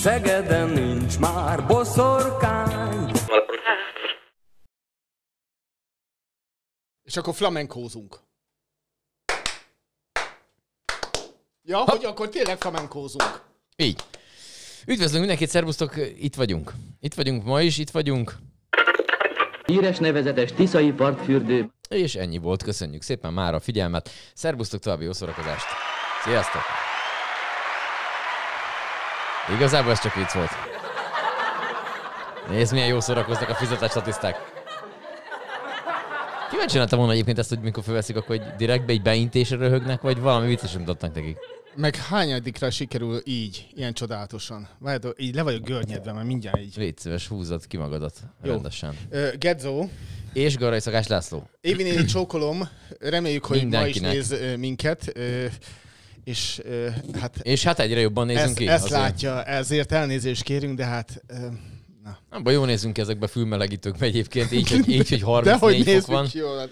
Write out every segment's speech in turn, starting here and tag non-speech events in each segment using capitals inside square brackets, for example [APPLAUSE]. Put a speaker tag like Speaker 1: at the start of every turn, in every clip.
Speaker 1: Szegeden nincs már boszorkány.
Speaker 2: És akkor flamenkózunk. Ja, hogy akkor tényleg flamenkózunk.
Speaker 3: Így. Üdvözlünk mindenkit, szervusztok, itt vagyunk. Itt vagyunk ma is, itt vagyunk.
Speaker 4: Híres nevezetes Tiszai partfürdő
Speaker 3: És ennyi volt, köszönjük szépen már a figyelmet. Szervusztok, további jó szórakozást. Sziasztok! Igazából ez csak vicc volt. Nézd, milyen jó szórakoznak a fizetett statiszták. Kíváncsi lettem volna egyébként ezt, hogy mikor felveszik, akkor hogy direktbe egy beintésre röhögnek, vagy valami vicces mutatnak nekik.
Speaker 2: Meg hányadikra sikerül így, ilyen csodálatosan? Várjátok, így le vagyok görnyedve, mert mindjárt így.
Speaker 3: Légy szíves, húzod ki magadat
Speaker 2: Jó.
Speaker 3: rendesen.
Speaker 2: Uh, Gedzo,
Speaker 3: És Garai Szakás László.
Speaker 2: Évi néni csókolom, reméljük, hogy ma is
Speaker 3: Mindenkinek.
Speaker 2: néz ö, minket, ö, és hát
Speaker 3: És hát egyre jobban nézünk
Speaker 2: ezt,
Speaker 3: ki.
Speaker 2: ezt
Speaker 3: azért.
Speaker 2: látja, ezért elnézést kérünk, de hát na.
Speaker 3: Baj, jól nézünk ezekbe a fülmelegítőkbe egyébként, így, hogy, így, hogy [LAUGHS]
Speaker 2: De
Speaker 3: 34
Speaker 2: hogy
Speaker 3: fok van.
Speaker 2: jól?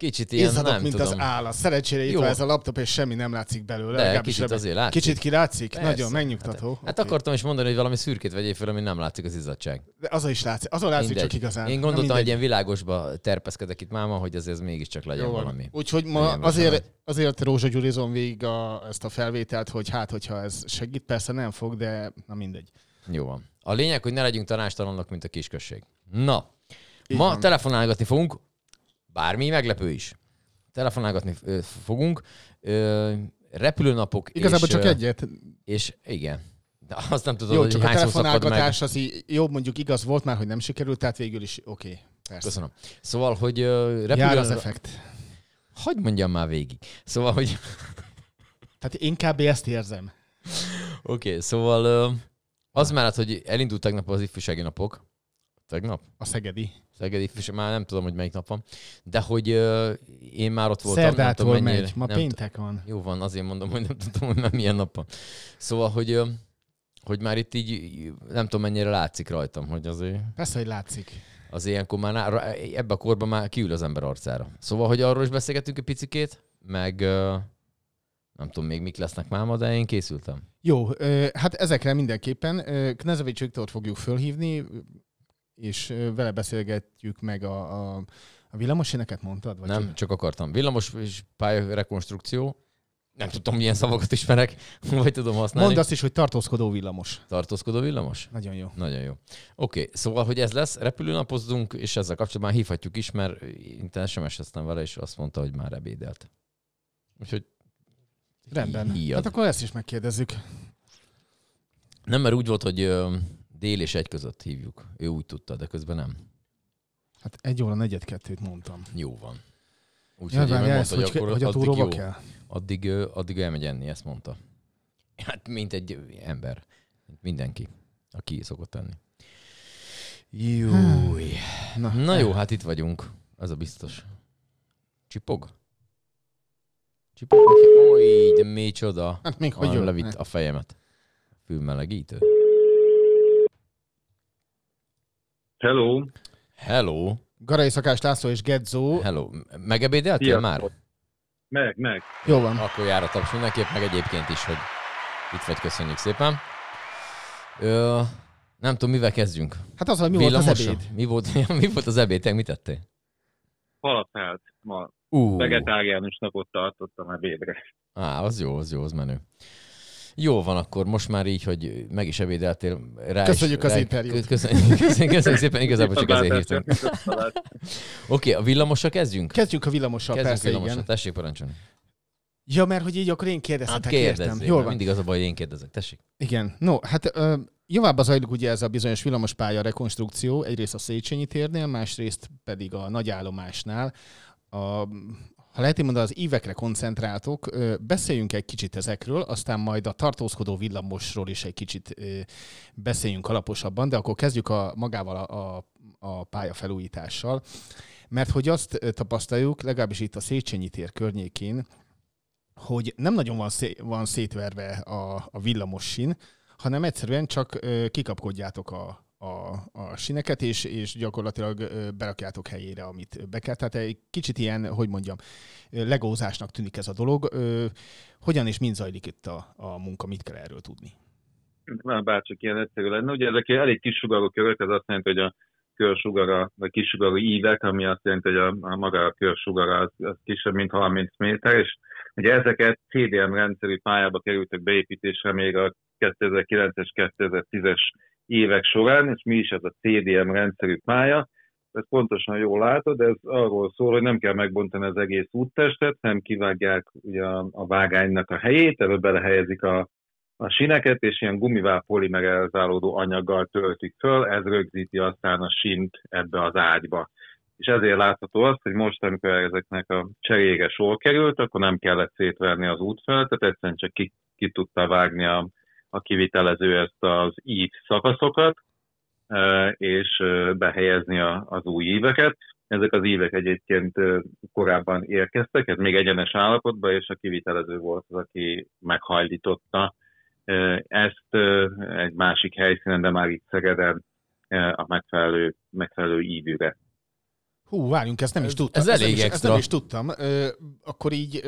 Speaker 3: Kicsit ilyen,
Speaker 2: Izzadok,
Speaker 3: nem
Speaker 2: mint
Speaker 3: tudom.
Speaker 2: az állat. Szerencsére itt van ez a laptop, és semmi nem látszik belőle.
Speaker 3: De, kicsit
Speaker 2: ebben-
Speaker 3: azért látszik.
Speaker 2: Kicsit kilátszik?
Speaker 3: Persze.
Speaker 2: Nagyon megnyugtató.
Speaker 3: Hát
Speaker 2: Oké.
Speaker 3: akartam is mondani, hogy valami szürkét vegyél fel, ami nem látszik az izzadság.
Speaker 2: De azon is látszik. Azon látszik csak igazán.
Speaker 3: Én gondoltam, hogy
Speaker 2: mindegy.
Speaker 3: ilyen világosba terpeszkedek itt máma, hogy azért ez mégiscsak legyen
Speaker 2: Jó
Speaker 3: valami.
Speaker 2: Úgyhogy ma azért, azért Rózsa Gyurizom végig a, ezt a felvételt, hogy hát, hogyha ez segít, persze nem fog, de na mindegy.
Speaker 3: Jó van. A lényeg, hogy ne legyünk tanástalanok, mint a kisközség. Na,
Speaker 2: Így
Speaker 3: ma
Speaker 2: van.
Speaker 3: telefonálgatni fogunk, bármi meglepő is. Telefonálgatni fogunk. Ö, repülőnapok
Speaker 2: Igazából
Speaker 3: és,
Speaker 2: csak
Speaker 3: ö,
Speaker 2: egy
Speaker 3: És igen. De azt nem tudod,
Speaker 2: Jó,
Speaker 3: hogy
Speaker 2: csak a
Speaker 3: szakad meg.
Speaker 2: telefonálgatás az í- jó, mondjuk igaz volt már, hogy nem sikerült, tehát végül is oké. Okay, persze.
Speaker 3: Köszönöm. Szóval, hogy ö,
Speaker 2: Jár az effekt.
Speaker 3: Hogy mondjam már végig. Szóval, hogy... [LAUGHS]
Speaker 2: Tehát én kb. ezt érzem.
Speaker 3: Oké, okay, szóval ö, az mellett, hogy elindult tegnap az ifjúsági napok. Tegnap?
Speaker 2: A szegedi.
Speaker 3: Szegedi ifjúság, már nem tudom, hogy melyik nap van. De hogy ö, én már ott voltam. nem
Speaker 2: Szerdától
Speaker 3: tudom, mennyire,
Speaker 2: megy, ma
Speaker 3: nem
Speaker 2: péntek van.
Speaker 3: Jó van, azért mondom, hogy nem tudom, hogy már milyen nap van. Szóval, hogy, ö, hogy már itt így nem tudom, mennyire látszik rajtam, hogy azért
Speaker 2: Persze, hogy látszik.
Speaker 3: az ilyenkor már ebbe a korban már kiül az ember arcára. Szóval, hogy arról is beszélgetünk egy picikét, meg nem tudom még mik lesznek máma, de én készültem.
Speaker 2: Jó, hát ezekre mindenképpen. Knezevics Viktort fogjuk fölhívni, és vele beszélgetjük meg a, a, a villamoséneket mondtad? Vagy
Speaker 3: nem, csak akartam. Villamos és pálya rekonstrukció. Nem tudtam, milyen szavakat ismerek, [LAUGHS] vagy tudom használni.
Speaker 2: Mondd azt is, hogy tartózkodó villamos.
Speaker 3: Tartózkodó villamos?
Speaker 2: Nagyon jó.
Speaker 3: Nagyon jó. Oké, okay, szóval, hogy ez lesz, repülőnapozzunk, és ezzel kapcsolatban hívhatjuk is, mert én SMS-eztem vele, és azt mondta, hogy már ebédelt. Úgyhogy
Speaker 2: Rendben.
Speaker 3: Híjad.
Speaker 2: Hát akkor ezt is megkérdezzük.
Speaker 3: nem, mert úgy volt, hogy dél és egy között hívjuk. Ő úgy tudta, de közben nem.
Speaker 2: Hát egy óra negyed kettőt mondtam.
Speaker 3: Jó van. Úgyhogy ja, mondta,
Speaker 2: hogy,
Speaker 3: akkor
Speaker 2: hogy a
Speaker 3: addig jó.
Speaker 2: kell?
Speaker 3: Addig, addig elmegy enni, ezt mondta. [LAUGHS] Hát, mint egy ember. Mint mindenki, aki szokott enni. Júj.
Speaker 2: Na,
Speaker 3: Na jó, hát itt vagyunk. Ez a biztos. Csipog? Csipog? Oly, de micsoda.
Speaker 2: Hát még hogy jó.
Speaker 3: levitt a fejemet. Fülmelegítő.
Speaker 5: Hello.
Speaker 3: Hello.
Speaker 2: Garai Szakás László és Gedzo.
Speaker 3: Hello. Megebédeltél
Speaker 5: Sziasztok.
Speaker 3: már?
Speaker 5: Meg, meg.
Speaker 2: Jó van.
Speaker 3: Akkor jár a taps mindenképp, meg egyébként is, hogy itt vagy, köszönjük szépen. Ö, nem tudom, mivel kezdjünk.
Speaker 2: Hát az, hogy mi volt az ebéd?
Speaker 3: Mi volt, [LAUGHS] mi volt az ebéd? Te mit tettél?
Speaker 5: Halapált. Ma
Speaker 3: Ú,
Speaker 5: vegetáriánus napot tartottam ebédre.
Speaker 3: á, az jó, az jó, az menő. Jó van akkor, most már így, hogy meg is ebédeltél. Rá
Speaker 2: Köszönjük
Speaker 3: is,
Speaker 2: az
Speaker 3: rá,
Speaker 2: interjút. [LAUGHS]
Speaker 3: Köszönjük, köszönjük, szépen, igazából csak ezért hívtunk. Oké, a villamosra kezdjünk?
Speaker 2: Kezdjük a villamossal,
Speaker 3: Kezdjünk
Speaker 2: persze,
Speaker 3: villamosra,
Speaker 2: igen.
Speaker 3: tessék parancsolni.
Speaker 2: Ja, mert hogy így akkor én
Speaker 3: Hát
Speaker 2: kérdezhetek, értem.
Speaker 3: kérdezzél,
Speaker 2: Jól van.
Speaker 3: mindig az a baj, hogy én kérdezek. Tessék.
Speaker 2: Igen. No, hát ö, javábbá zajlik ugye ez a bizonyos villamospálya rekonstrukció, egyrészt a Széchenyi térnél, másrészt pedig a nagyállomásnál, a ha lehet mondani, az ívekre koncentráltok, beszéljünk egy kicsit ezekről, aztán majd a tartózkodó villamosról is egy kicsit beszéljünk alaposabban, de akkor kezdjük a, magával a, a, a pálya felújítással, mert hogy azt tapasztaljuk, legalábbis itt a Széchenyi tér környékén, hogy nem nagyon van, szé- van szétverve a, a villamos sín, hanem egyszerűen csak ö, kikapkodjátok a, a, a sineket, és, és gyakorlatilag berakjátok helyére, amit be kell. Tehát egy kicsit ilyen, hogy mondjam, legózásnak tűnik ez a dolog. Hogyan és mind zajlik itt a, a munka, mit kell erről tudni?
Speaker 5: Nem bárcsak ilyen egyszerű lenne. Ugye ezek elég kis sugarú körök, ez azt jelenti, hogy a körsugara, vagy kis sugarú ívek, ami azt jelenti, hogy a, a maga a körsugara az, az kisebb, mint 30 méter, és ugye ezeket CDM rendszerű pályába kerültek beépítésre még a 2009-es, 2010-es évek során, és mi is ez a CDM rendszerű pálya, ez pontosan jól látod, ez arról szól, hogy nem kell megbontani az egész úttestet, hanem kivágják ugye a, a vágánynak a helyét, ebbe belehelyezik a, a sineket, és ilyen gumivál polimerizálódó anyaggal töltik föl, ez rögzíti aztán a sint ebbe az ágyba. És ezért látható az, hogy most, amikor ezeknek a cserére sor került, akkor nem kellett szétverni az útfelületet, egyszerűen csak ki, ki tudta vágni a, a kivitelező ezt az ív szakaszokat, e, és e, behelyezni a, az új íveket. Ezek az ívek egyébként e, korábban érkeztek, ez még egyenes állapotban, és a kivitelező volt az, aki meghajlította ezt egy másik helyszínen, de már itt Szegeden a megfelelő, megfelelő ívűre.
Speaker 2: Hú, várjunk, ezt nem is tudtam.
Speaker 3: ez
Speaker 2: Ezt
Speaker 3: elég
Speaker 2: nem is, Ezt
Speaker 3: extra.
Speaker 2: nem is tudtam. Ö, akkor így...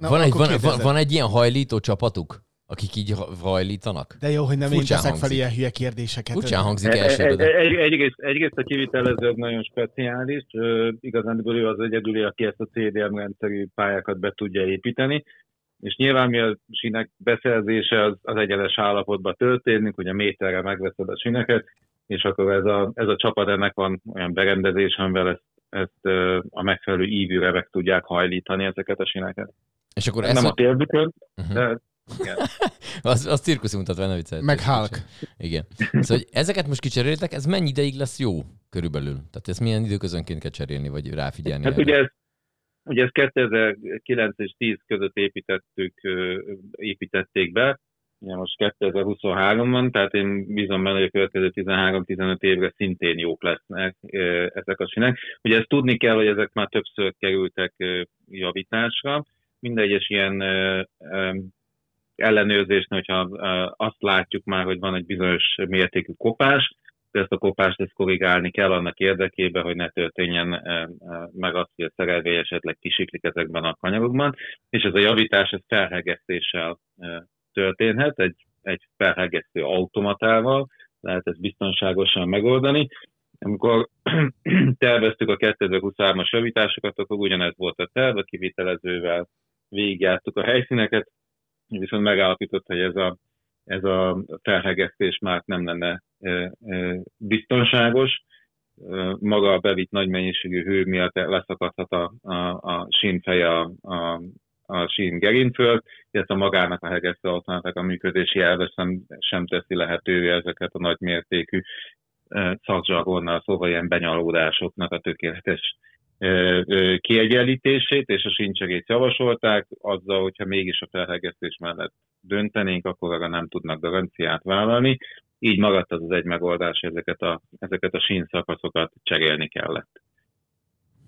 Speaker 3: Na, van, egy, van, van, van egy ilyen hajlító csapatuk, akik így ha- hajlítanak?
Speaker 2: De jó, hogy nem én
Speaker 3: Furcsán
Speaker 2: teszek fel
Speaker 3: hangzik.
Speaker 2: ilyen hülye kérdéseket.
Speaker 3: Furcsán hangzik
Speaker 5: Egy,
Speaker 3: elsőre,
Speaker 5: egy,
Speaker 3: de...
Speaker 5: egy, egyrészt, egyrészt a kivitelező nagyon speciális, ö, igazán ő az egyedüli, aki ezt a CDM rendszerű pályákat be tudja építeni, és nyilván mi a sinek beszerzése az, az egyenes állapotban történik, hogy a méterre megveszed a sineket, és akkor ez a, ez a csapat ennek van olyan berendezés, amivel ezt, ezt a megfelelő ívűre meg tudják hajlítani ezeket a sineket.
Speaker 3: És akkor
Speaker 5: Ez nem a térbükön,
Speaker 3: Uh-huh.
Speaker 5: de igen. [LAUGHS]
Speaker 3: Az, az cirkuszi mutatvány, ne viccelj.
Speaker 2: Meg Hulk.
Speaker 3: Igen. Szóval, hogy ezeket most kicseréltek, ez mennyi ideig lesz jó körülbelül? Tehát ezt milyen időközönként kell cserélni, vagy ráfigyelni?
Speaker 5: Hát
Speaker 3: erre?
Speaker 5: ugye ez, ugye ez 2009 és 10 között építettük, építették be, ugye most 2023 van, tehát én bízom benne, hogy a következő 13-15 évre szintén jók lesznek ezek a sinek. Ugye ezt tudni kell, hogy ezek már többször kerültek ö, javításra, mindegyes ilyen ellenőrzésnél, hogyha azt látjuk már, hogy van egy bizonyos mértékű kopás, ezt a kopást ezt korrigálni kell annak érdekében, hogy ne történjen meg az, hogy a szerelvény esetleg kisiklik ezekben a kanyarokban, és ez a javítás ez felhegesztéssel történhet, egy, egy felhegesztő automatával, lehet ezt biztonságosan megoldani. Amikor [CLEARS THROAT] terveztük a 2023-as javításokat, akkor ugyanez volt a terv, a kivitelezővel végigjártuk a helyszíneket, viszont megállapított, hogy ez a, ez a felhegesztés már nem lenne biztonságos. Maga a bevitt nagy mennyiségű hő miatt leszakadhat a, a, a sínfeje a, a, a sín gerincről, illetve magának a hegesztő automaták a működési elve sem, sem teszi lehetővé ezeket a nagy mértékű ö, szakzsargonnal, szóval ilyen benyalódásoknak a tökéletes kiegyenlítését, és a sincsegét javasolták, azzal, hogyha mégis a felhegesztés mellett döntenénk, akkor arra nem tudnak garanciát vállalni. Így maradt az az egy megoldás, ezeket a, ezeket a sínszakaszokat cserélni kellett.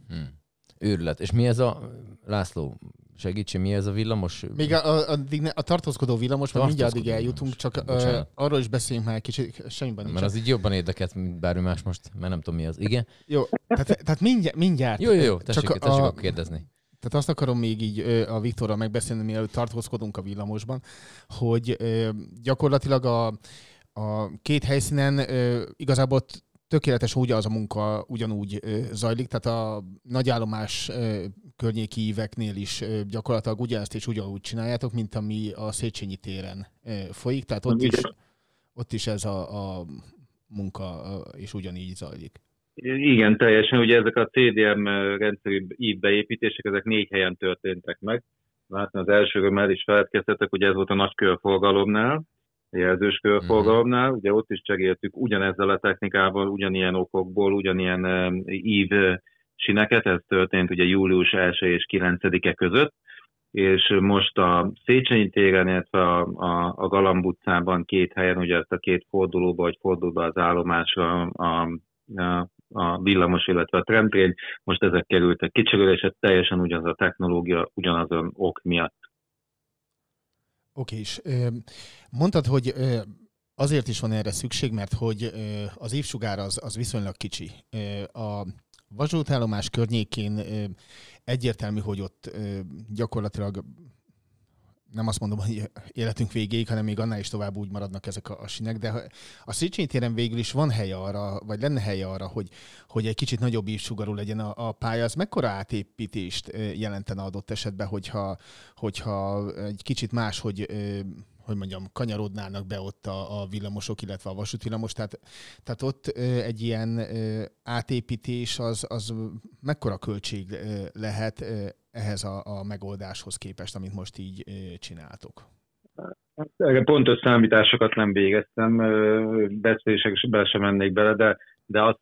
Speaker 3: Hmm. Őrület. És mi ez a... László, segítsen, mi ez a villamos?
Speaker 2: Még a, a, addig ne, a tartózkodó villamos, majd mindjárt addig eljutunk, csak ö, arról is beszéljünk már egy kicsit, semmiben nincs.
Speaker 3: Mert az így jobban érdekelt, mint bármi más most, mert nem tudom mi az. Igen?
Speaker 2: Jó, tehát, tehát mindjárt, mindjárt.
Speaker 3: Jó, jó, jó, tessék,
Speaker 2: Csak
Speaker 3: tessék
Speaker 2: a-
Speaker 3: akkor kérdezni.
Speaker 2: Tehát azt akarom még így ö, a Viktorral megbeszélni, mielőtt tartózkodunk a villamosban, hogy ö, gyakorlatilag a, a két helyszínen ö, igazából tökéletes úgy az a munka ugyanúgy zajlik, tehát a nagyállomás környéki íveknél is gyakorlatilag ugyanezt és ugyanúgy csináljátok, mint ami a Széchenyi téren folyik, tehát ott is, ott is ez a, a munka is ugyanígy zajlik.
Speaker 5: Igen, teljesen. Ugye ezek a CDM rendszerű ív beépítések, ezek négy helyen történtek meg. Látni az elsőről már is feledkeztetek, ugye ez volt a nagy körforgalomnál, a jelzős körforgalomnál, ugye ott is cseréltük ugyanezzel a technikával, ugyanilyen okokból, ugyanilyen um, ív sineket, ez történt ugye július 1 és 9-e között, és most a Széchenyi téren, illetve a, a, a Galamb utcában két helyen, ugye ezt a két fordulóba, vagy fordulóba az állomásra a, a, a villamos, illetve a tramtrain, most ezek kerültek kicserülésre, teljesen ugyanaz a technológia, ugyanazon ok miatt.
Speaker 2: Oké, és mondtad, hogy azért is van erre szükség, mert hogy az évsugár az, az viszonylag kicsi. A vasútállomás környékén egyértelmű, hogy ott gyakorlatilag nem azt mondom, hogy életünk végéig, hanem még annál is tovább úgy maradnak ezek a, a sinek, de a Széchenyi téren végül is van helye arra, vagy lenne helye arra, hogy, hogy egy kicsit nagyobb ívsugarú legyen a, a pálya. Az mekkora átépítést jelentene adott esetben, hogyha, hogyha egy kicsit más, hogy hogy mondjam, kanyarodnának be ott a, a villamosok, illetve a vasútvillamos. Tehát, tehát ott egy ilyen átépítés az, az mekkora költség lehet ehhez a, a megoldáshoz képest, amit most így csináltok?
Speaker 5: Erre pontos számításokat nem végeztem, becsésekbe sem mennék bele, de, de azt,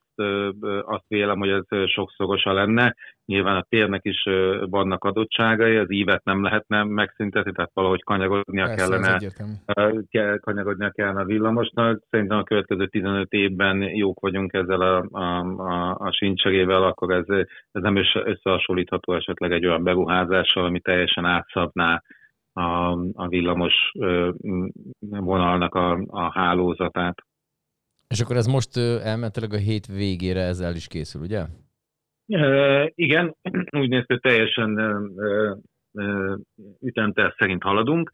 Speaker 5: azt vélem, hogy ez sokszorosa lenne. Nyilván a térnek is vannak adottságai, az ívet nem lehetne megszüntetni, tehát valahogy kanyarodnia
Speaker 2: Persze,
Speaker 5: kellene kanyarodnia kellene a villamosnak. Szerintem a következő 15 évben jók vagyunk ezzel a, a, a, a sincserével, akkor ez, ez nem is összehasonlítható esetleg egy olyan beruházással, ami teljesen átszabná a, a villamos vonalnak a, a hálózatát.
Speaker 3: És akkor ez most elméletileg a hét végére ez el is készül, ugye?
Speaker 5: Igen, úgy néz ki, teljesen ütemterv szerint haladunk.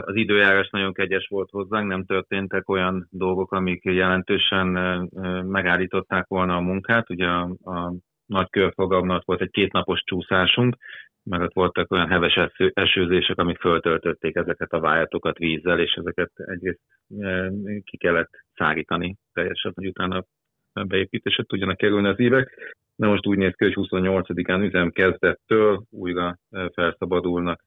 Speaker 5: Az időjárás nagyon kegyes volt hozzánk, nem történtek olyan dolgok, amik jelentősen megállították volna a munkát. Ugye a, a nagy körfogalmat volt egy kétnapos csúszásunk, meg ott voltak olyan heves eső, esőzések, amik föltöltötték ezeket a vájatokat vízzel, és ezeket egyrészt e, ki kellett szárítani teljesen, hogy utána beépítésre tudjanak kerülni az évek. De most úgy néz ki, hogy 28-án üzem kezdettől újra e, felszabadulnak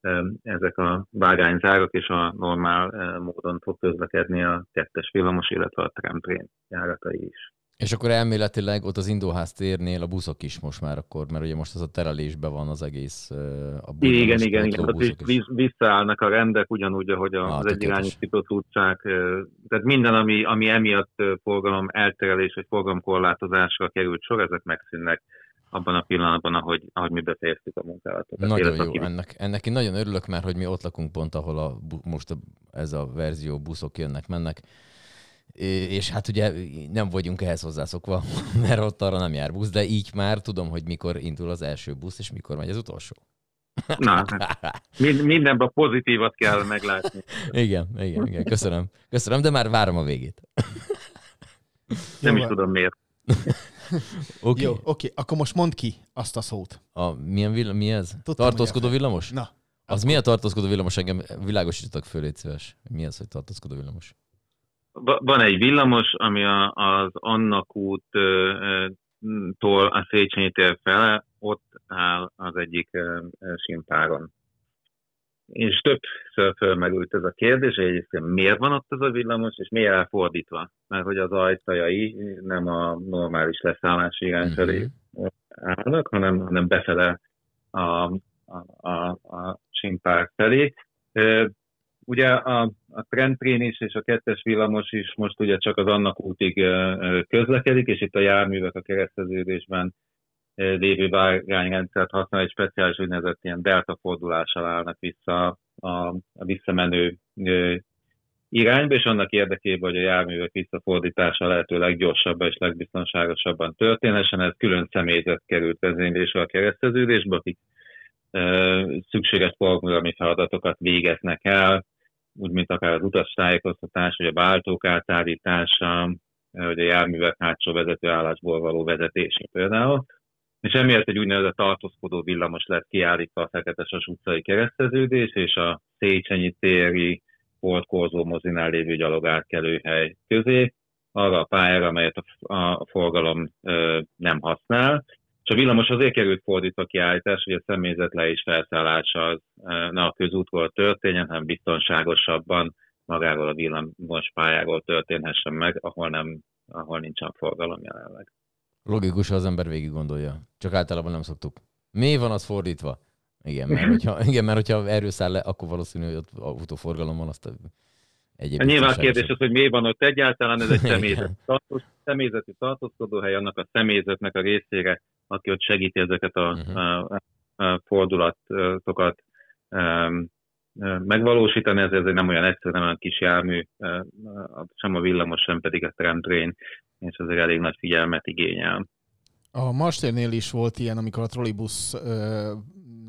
Speaker 5: e, ezek a vágányzárak, és a normál módon fog közlekedni a kettes villamos, illetve a tramtrain járatai is.
Speaker 3: És akkor elméletileg ott az Indóház térnél a buszok is most már akkor, mert ugye most az a terelésben van az egész a
Speaker 5: Igen,
Speaker 3: villamos
Speaker 5: igen, igen. Is
Speaker 3: is.
Speaker 5: visz- visszaállnak a rendek, ugyanúgy, ahogy
Speaker 3: Ah,
Speaker 5: az
Speaker 3: tökéletes.
Speaker 5: egyirányosított utcák. Tehát minden, ami, ami emiatt forgalom elterelés vagy forgalomkorlátozásra került sor, ezek megszűnnek abban a pillanatban, ahogy, ahogy mi befejeztük a munkálatokat.
Speaker 3: Nagyon jó,
Speaker 5: aki-
Speaker 3: ennek, ennek én nagyon örülök, mert hogy mi ott lakunk pont, ahol a, most a, ez a verzió buszok jönnek, mennek. És hát ugye nem vagyunk ehhez hozzászokva, [LAUGHS] mert ott arra nem jár busz, de így már tudom, hogy mikor indul az első busz, és mikor megy az utolsó.
Speaker 5: Na, hát mind- mindenben pozitívat kell meglátni.
Speaker 3: igen, igen, igen, köszönöm. Köszönöm, de már várom a végét.
Speaker 5: Nem
Speaker 2: Jó
Speaker 5: is tudom miért. [LAUGHS]
Speaker 3: Oké.
Speaker 2: Jó, oké, akkor most mondd ki azt a szót.
Speaker 3: A, milyen villam, mi ez?
Speaker 2: Tudtam,
Speaker 3: tartózkodó villamos?
Speaker 2: Na,
Speaker 3: Az mi a tartózkodó villamos? Engem világosítsatok föl, légy szíves. Mi az, hogy tartózkodó villamos?
Speaker 5: Va- Van egy villamos, ami a, az Annak úttól a Széchenyi tér fele, ott áll az egyik simpáron. És többször fölmerült ez a kérdés, hogy egyébként miért van ott az a villamos, és miért elfordítva? Mert hogy az ajtajai nem a normális leszállási irány
Speaker 3: Mhm.
Speaker 5: felé állnak, hanem, hanem befele a, a, a, a simpár felé. Ugye a, a trendtrén is és a kettes villamos is most ugye csak az annak útig közlekedik, és itt a járművek a kereszteződésben lévő vágányrendszert használ, egy speciális úgynevezett ilyen delta fordulással állnak vissza a, a visszamenő irányba, és annak érdekében, hogy a járművek visszafordítása lehető leggyorsabban és legbiztonságosabban történhessen, ez külön személyzet került vezénylésre a kereszteződésbe, akik szükséges forgalmi feladatokat végeznek el, úgy, mint akár az utastájékoztatás, vagy a váltók átállítása, vagy a járművek hátsó vezetőállásból való vezetése például. És emiatt egy úgynevezett tartózkodó villamos lett kiállítva a Feketesas utcai kereszteződés, és a Széchenyi téri Ford Korzó mozinál lévő gyalogátkelőhely közé, arra a pályára, amelyet a, a forgalom ö, nem használ, és a villamos azért került fordítva kiállítás, hogy a személyzet le is felszállása az eh, ne a közútról történjen, hanem biztonságosabban magáról a villamos pályáról történhessen meg, ahol, nem, ahol nincsen forgalom jelenleg.
Speaker 3: Logikus, ha az ember végig gondolja. Csak általában nem szoktuk. Mi van az fordítva? Igen, mert hogyha, [LAUGHS] igen, mert hogyha erről száll le, akkor valószínű, hogy ott autóforgalom van, azt egyéb
Speaker 5: Nyilván a kérdés az, hogy mi van ott egyáltalán, ez egy [LAUGHS] személyzet, személyzeti tartózkodóhely annak a személyzetnek a részére, aki ott segíti ezeket a,
Speaker 3: Mhm.
Speaker 5: a, a fordulatokat megvalósítani, ez, ez nem olyan egyszerű, nem olyan kis jármű, sem a villamos, sem pedig a tramtrain, és azért elég nagy figyelmet igényel.
Speaker 2: A Mastérnél is volt ilyen, amikor a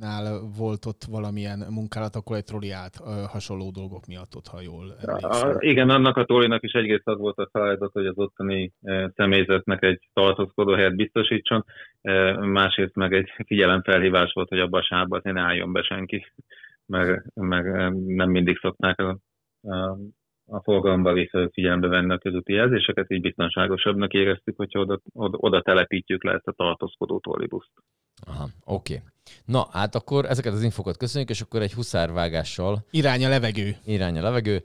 Speaker 2: trollibusz-nál volt ott valamilyen munkálat, akkor egy trolli állt ö, hasonló dolgok miatt ott, ha jól
Speaker 5: A,
Speaker 2: emlékszem.
Speaker 5: igen, annak a tólinak is egyrészt az volt a feladat, hogy az ottani személyzetnek egy tartózkodó helyet biztosítson, másrészt meg egy figyelemfelhívás volt, hogy abban a sávban ne álljon be senki, meg, meg nem mindig szokták a, a, a forgalomban részvevők figyelembe venni a közúti jelzéseket, így biztonságosabbnak éreztük, hogyha oda, oda, oda telepítjük le ezt a tartózkodó trollibuszt.
Speaker 3: Aha, oké. Na, hát akkor ezeket az infokat köszönjük, és akkor egy huszárvágással
Speaker 2: Irány a levegő.
Speaker 3: irány a levegő.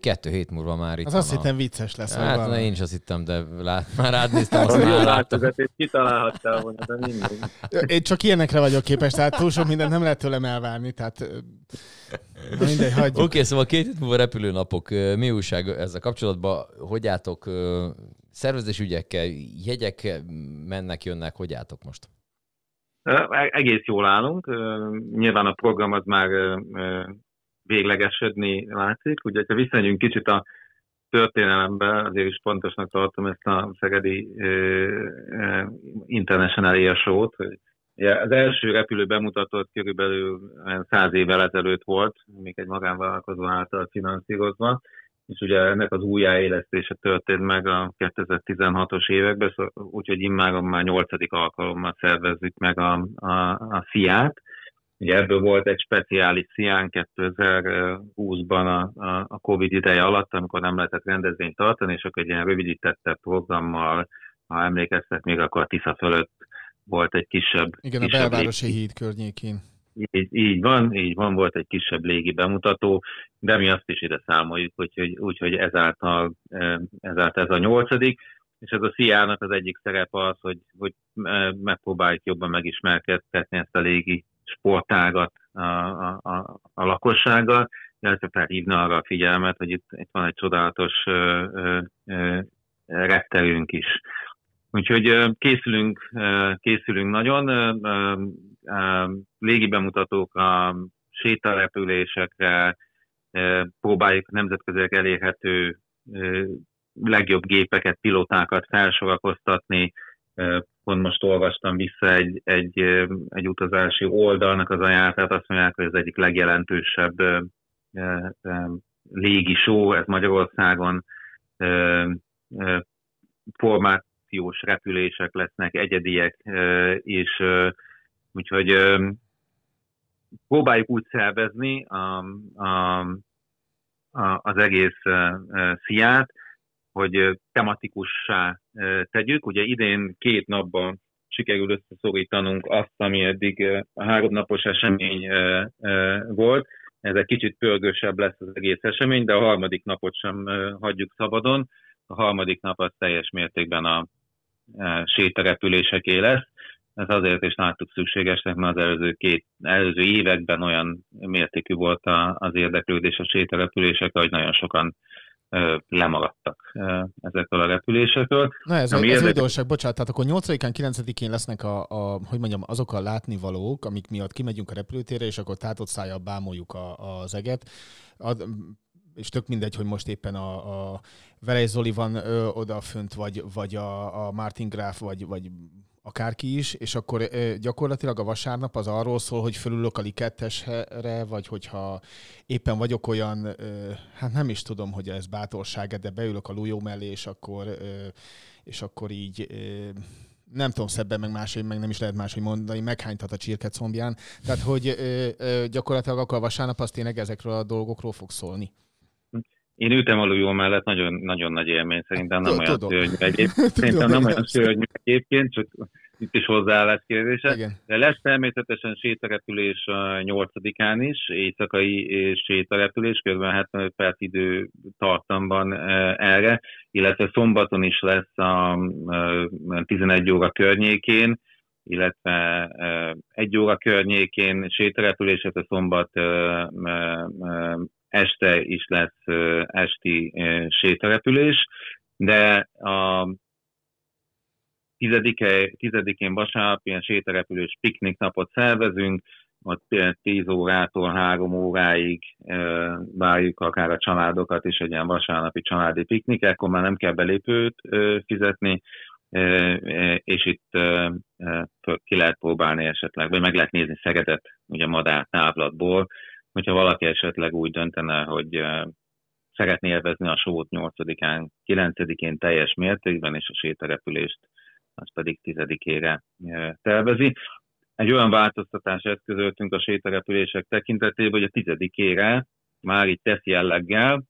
Speaker 3: Kettő hét múlva már itt
Speaker 2: Az
Speaker 3: van
Speaker 2: azt
Speaker 3: a...
Speaker 2: hittem vicces lesz.
Speaker 3: Hát
Speaker 2: valami.
Speaker 3: én is azt hittem, de lát, [LAUGHS] már átnéztem, azt
Speaker 5: A
Speaker 3: már
Speaker 5: átvezetést kitalálhattál volna, de mindig.
Speaker 2: Én csak ilyenekre vagyok képes, tehát túl sok mindent nem lehet tőlem elvárni, tehát na mindegy, hagyjuk.
Speaker 3: Oké, okay, szóval két hét múlva repülőnapok. Mi újság ezzel kapcsolatban? Hogy álltok ö, szervezési ügyekkel, jegyek mennek, jönnek, hogy álltok most?
Speaker 5: Ö, Egész jól állunk. Nyilván a program az már véglegesedni látszik. Ugye, ha visszamegyünk kicsit a történelembe, azért is fontosnak tartom ezt a Szegedi International Air Show-t, az első repülő bemutatott körülbelül olyan száz évvel ezelőtt volt, még egy magánvállalkozó által finanszírozva, és ugye ennek az újjáélesztése történt meg a 2016-os években, szó- úgyhogy immáron már nyolcadik alkalommal szervezzük meg a, a, a fiát. Ugye ebből volt egy speciális szián 2020-ban a, a, a Covid ideje alatt, amikor nem lehetett rendezvényt tartani, és akkor egy ilyen rövidítettebb programmal, ha emlékeztek még, akkor a Tisza fölött volt egy kisebb...
Speaker 2: Igen, a
Speaker 5: kisebb
Speaker 2: belvárosi híd környékén.
Speaker 5: Így, így van, így van, volt egy kisebb légi bemutató, de mi azt is ide számoljuk, úgyhogy, úgyhogy ezáltal, eh, ezáltal ez a nyolcadik, és ez a sziának az egyik szerepe az, hogy, hogy eh, megpróbáljuk jobban megismerkedtetni ezt a légi sportágat a, a, a, a lakossággal, illetve felhívni arra a figyelmet, hogy itt, itt van egy csodálatos ö, ö, ö, repterünk is. Úgyhogy készülünk, készülünk nagyon, légi bemutatókra, sétarepülésekre, ö, próbáljuk nemzetközileg elérhető ö, legjobb gépeket, pilótákat felsorakoztatni. Ö, Pont most olvastam vissza egy, egy, ö, egy utazási oldalnak az ajánlatát, azt mondják, hogy ez egyik legjelentősebb ö, légi show, ez Magyarországon formációs repülések lesznek, egyediek, és úgyhogy ö, próbáljuk úgy szervezni a, a, a, az egész sziát, hogy tematikussá tegyük. Ugye idén két napban sikerül összeszorítanunk azt, ami eddig a háromnapos esemény volt. Ez egy kicsit pörgősebb lesz az egész esemény, de a harmadik napot sem hagyjuk szabadon. A harmadik nap az teljes mértékben a sétarepüléseké lesz. Ez azért is láttuk szükségesnek, mert az előző, két, előző években olyan mértékű volt a, az érdeklődés a sétarepülésekre, hogy nagyon sokan lemaradtak ezekről a repülésekről.
Speaker 2: Na ez,
Speaker 5: Ami
Speaker 2: ez
Speaker 5: érdekes-
Speaker 2: újdonság, bocsánat, tehát akkor 8-án, 9-én lesznek a, a, hogy mondjam, azok a látnivalók, amik miatt kimegyünk a repülőtérre, és akkor tátott szájjal bámoljuk a, az eget. Ad, és tök mindegy, hogy most éppen a, a Velej Zoli van ö, odafönt, vagy, vagy a, a Martin Graf, vagy, vagy akárki is, és akkor gyakorlatilag a vasárnap az arról szól, hogy fölülök a likettesre, vagy hogyha éppen vagyok olyan, hát nem is tudom, hogy ez bátorság, de beülök a lujó mellé, és akkor, és akkor így nem tudom szebben meg máshogy, meg nem is lehet máshogy mondani, meghánytat a csirke combján. Tehát, hogy gyakorlatilag akkor a vasárnap az tényleg ezekről a dolgokról fog szólni.
Speaker 5: Én ültem a lujó mellett, nagyon, nagyon nagy élmény, szerintem nem olyan szörnyű egyébként. [LAUGHS] Szerintem nem olyan szörnyű egyébként, csak itt is hozzáállás kérdése.
Speaker 2: Igen.
Speaker 5: De lesz természetesen sétarepülés a 8-án is, éjszakai sétarepülés, kb. 75 perc idő tartamban eh, erre, illetve szombaton is lesz a eh, 11 óra környékén, illetve eh, egy óra környékén sétarepülés, illetve szombat este is lesz esti sétarepülés, de a tizedike, tizedikén vasárnap ilyen sétarepülős piknik napot szervezünk, ott eh, 10 órától 3 óráig várjuk akár a családokat is egy ilyen vasárnapi családi piknik, akkor már nem kell belépőt fizetni, és itt ki lehet próbálni esetleg, vagy meg lehet nézni Szegedet, ugye madár távlatból, hogyha valaki esetleg úgy döntene, hogy szeretné élvezni a sót 8-án, 9-én teljes mértékben, és a sétarepülést az pedig 10-ére eh, tervezi. Egy olyan változtatást eszközöltünk a sétarepülések tekintetében, hogy a 10-ére már itt tesz jelleggel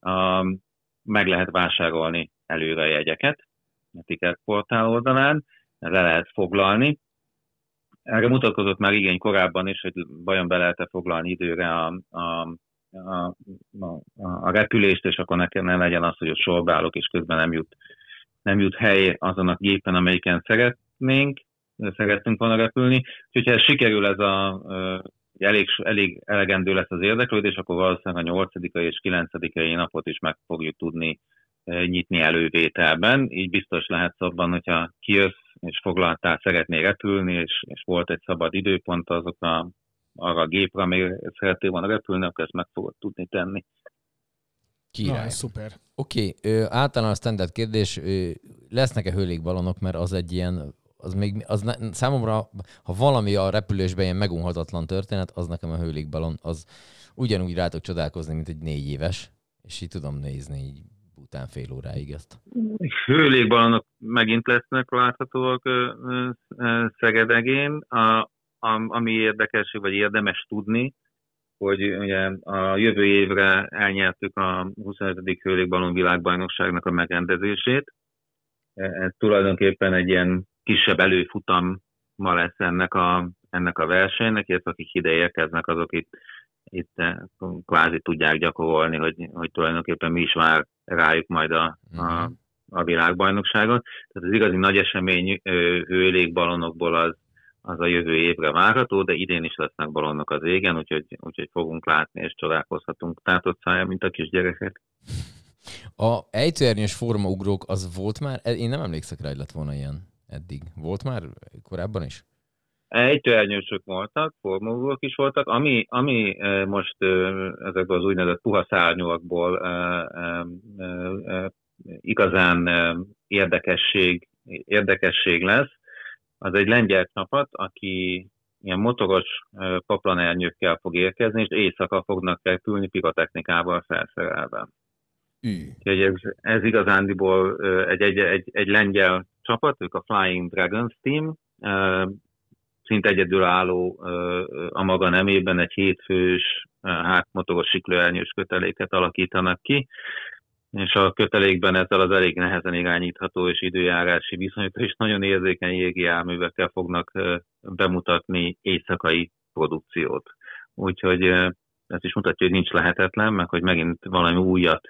Speaker 5: um, meg lehet vásárolni előre jegyeket a Ticket portál oldalán, le lehet foglalni. Erre mutatkozott már igény korábban is, hogy vajon be lehet-e foglalni időre a, a, a, a, a repülést, és akkor nekem ne legyen az, hogy ott sorba állok, és közben nem jut, nem jut hely azon a gépen, amelyiken szeretnénk, szeretnénk volna repülni. Úgyhogy ha sikerül ez a elég, elég elegendő lesz az érdeklődés, akkor valószínűleg a 8 és 9 napot is meg fogjuk tudni nyitni elővételben. Így biztos lehet abban, hogyha kijössz és foglaltál, szeretnél repülni, és, és volt egy szabad időpont azok a, arra a gépre, amire szerettél volna repülni, akkor ezt meg fogod tudni tenni.
Speaker 3: Király.
Speaker 2: Na, szuper.
Speaker 3: Oké, okay, általán a standard kérdés, ö, lesznek-e hőlékbalonok, mert az egy ilyen, az még, az ne, számomra, ha valami a repülésben ilyen megunhatatlan történet, az nekem a hőlékbalon, az ugyanúgy rátok csodálkozni, mint egy négy éves, és így tudom nézni így után fél óráig ezt.
Speaker 5: Hőlékbalonok megint lesznek láthatóak Szegedegén. A, ami érdekes, vagy érdemes tudni, hogy ugye a jövő évre elnyertük a 25. hőlékbalon világbajnokságnak a megrendezését. Ez tulajdonképpen egy ilyen kisebb előfutam ma lesz ennek a, ennek a versenynek, illetve akik ide érkeznek, azok itt, itt eh, kvázi tudják gyakorolni, hogy, hogy tulajdonképpen mi is vár rájuk majd a, a, a világbajnokságot. Tehát az igazi nagy esemény ö, hőlékbalonokból az, az a jövő évre várható, de idén is lesznek balonok az égen, úgyhogy, úgyhogy fogunk látni és csodálkozhatunk tátott szája, mint a kisgyerekek.
Speaker 3: A ejtőernyős formaugrók az volt már? Én nem emlékszek rá, hogy lett volna ilyen eddig. Volt már korábban is?
Speaker 5: Ejtőernyősök voltak, formaugrók is voltak, ami, ami eh, most eh, ezekből az úgynevezett puha szárnyúakból eh, igazán érdekesség, érdekesség lesz, az egy lengyel csapat, aki ilyen motoros paplanernyőkkel fog érkezni, és éjszaka fognak repülni pirotechnikával felszerelve. Úgyhogy ez, ez igazándiból egy, egy, egy, egy lengyel csapat, ők a Flying Dragons Team, szinte egyedülálló a maga nemében egy hétfős hátmotoros siklóernyős köteléket alakítanak ki, és a kötelékben ezzel az elég nehezen irányítható és időjárási viszonyok és nagyon érzékeny jégi járművekkel fognak bemutatni éjszakai produkciót. Úgyhogy ez is mutatja, hogy nincs lehetetlen, meg hogy megint valami újat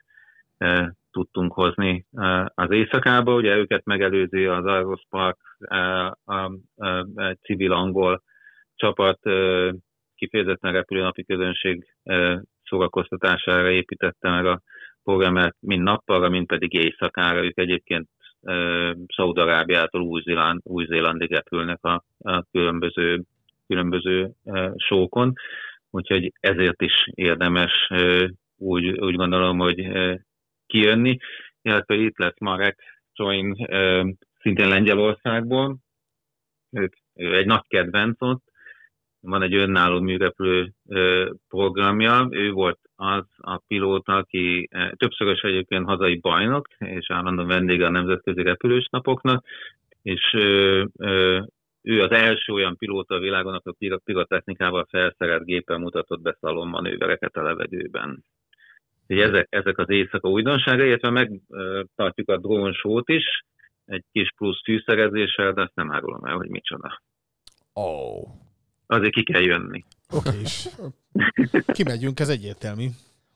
Speaker 5: tudtunk hozni az éjszakába. Ugye őket megelőzi az Argos Park, a civil angol csapat kifejezetten repülőnapi közönség szórakoztatására építette meg a programját mind nappalra, mind pedig éjszakára. Ők egyébként Szaudarábiától Új-Zéland, Új-Zélandig repülnek a, a különböző, különböző sókon, úgyhogy ezért is érdemes úgy, úgy gondolom, hogy kijönni, illetve itt lesz Marek Csoin szintén Lengyelországból, ők, ő egy nagy kedvenc ott, van egy önálló műrepülő programja, ő volt az a pilóta, aki többszörös egyébként hazai bajnok, és állandóan vendége a nemzetközi repülős napoknak, és ő az első olyan pilóta a világon, aki pirotechnikával felszerelt géppel mutatott be szalonmanővereket a levegőben. Úgyhogy ezek, ezek az éjszaka újdonsága, illetve megtartjuk a drónsót is, egy kis plusz fűszerezéssel, de azt nem árulom el, hogy micsoda.
Speaker 3: Ó. Oh.
Speaker 5: Azért ki kell jönni.
Speaker 2: Oké, okay, és [LAUGHS] kimegyünk, ez egyértelmű.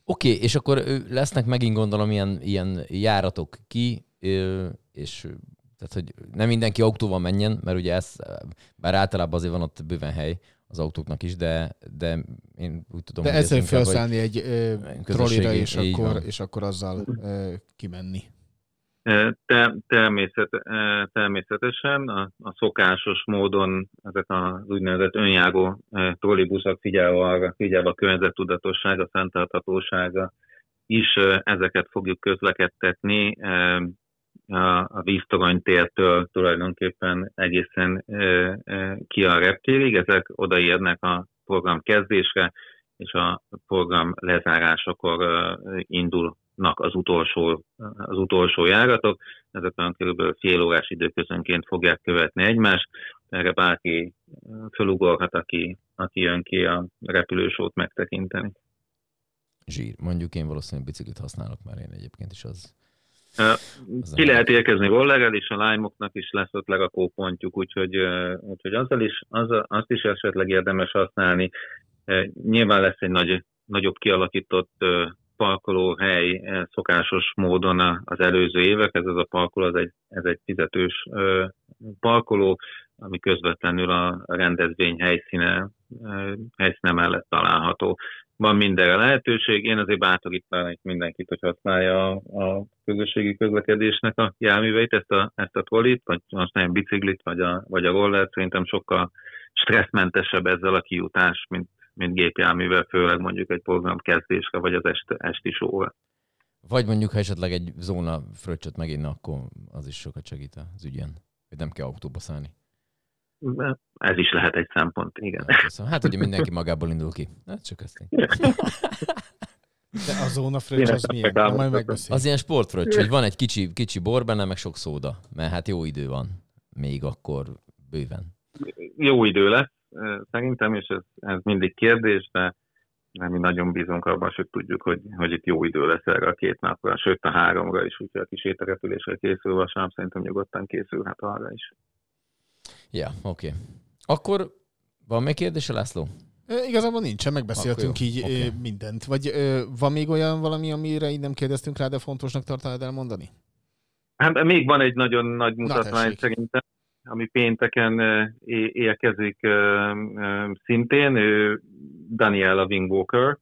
Speaker 3: Oké, okay, és akkor lesznek megint gondolom ilyen, ilyen járatok ki, és tehát, hogy nem mindenki autóval menjen, mert ugye ez, bár általában azért van ott bőven hely az autóknak is, de, de én úgy tudom,
Speaker 2: De
Speaker 3: hogy hogy
Speaker 2: felszállni egy ö, trollira, és
Speaker 3: így
Speaker 2: akkor,
Speaker 3: van.
Speaker 2: és akkor azzal ö, kimenni.
Speaker 5: Te, természet, természetesen a, a szokásos módon ezek az úgynevezett önjáró eh, trollibuszok figyelve arra, figyelve a környezettudatossága, fenntarthatósága is ezeket fogjuk közlekedtetni a, víztoronytértől tulajdonképpen egészen ki a reptérig. Ezek odaérnek a program kezdésre, és a program lezárásakor indulnak az utolsó, az utolsó járatok. Ezek olyan kb. fél órás időközönként fogják követni egymást. Erre bárki fölugorhat, aki, aki jön ki a repülősót megtekinteni.
Speaker 3: zsír. Mondjuk én valószínűleg biciklit használok, mert én egyébként is az. Az
Speaker 5: Ki
Speaker 3: a-
Speaker 5: lehet érkezni rollerrel, és a lime is lesz ott lerakópontjuk, úgyhogy, ö, úgyhogy azzal is, azzal, azt is esetleg érdemes használni. Nyilván lesz egy nagy, nagyobb kialakított parkolóhely szokásos módon a- az előző évek. Ez az a parkoló, ez egy, ez egy fizetős parkoló, ami közvetlenül a rendezvény helyszíne, helyszíne mellett található van mindenre lehetőség. Én azért bátorítanék mindenkit, hogy használja a, a közösségi közlekedésnek a járműveit, ezt a, ezt a trollit, vagy a biciklit, vagy a, vagy a rollert. Szerintem sokkal stresszmentesebb ezzel a kijutás, mint, mint gépjárművel, főleg mondjuk egy program kezdésre, vagy az est, esti sóra.
Speaker 3: Vagy mondjuk, ha esetleg egy zóna fröccsöt meginna, akkor az is sokat segít az ügyen. Hogy nem kell autóba szállni.
Speaker 5: Ez is lehet egy szempont, igen.
Speaker 3: Hát, köszönöm. hát ugye mindenki magából indul ki. Hát csak ezt én. [LAUGHS]
Speaker 2: De a zóna fröccs az milyen? Na, majd megbeszéljük.
Speaker 3: Az ilyen sportfröccs, hogy van egy kicsi, kicsi bor benne, meg sok szóda. Mert hát jó idő van. Még akkor bőven.
Speaker 5: Jó idő lesz, szerintem, és ez, ez mindig kérdés, de mi nagyon bízunk abban, hogy tudjuk, hogy, hogy itt jó idő lesz erre a két napra, sőt a háromra is, úgyhogy aki sétarepülésre készül, vasárnap szerintem nyugodtan készülhet arra is.
Speaker 3: Ja, oké. Okay. Akkor van még kérdése, László?
Speaker 2: Ö, Igazából nincsen, megbeszéltünk
Speaker 3: jó,
Speaker 2: így
Speaker 3: oké.
Speaker 2: ö, mindent. Vagy ö, van még olyan valami, amire így nem kérdeztünk rá, de fontosnak tartanád elmondani?
Speaker 5: Hát még van egy nagyon nagy mutatvány
Speaker 2: tessék.
Speaker 5: szerintem, ami pénteken érkezik szintén, ő Daniela Wingwalker,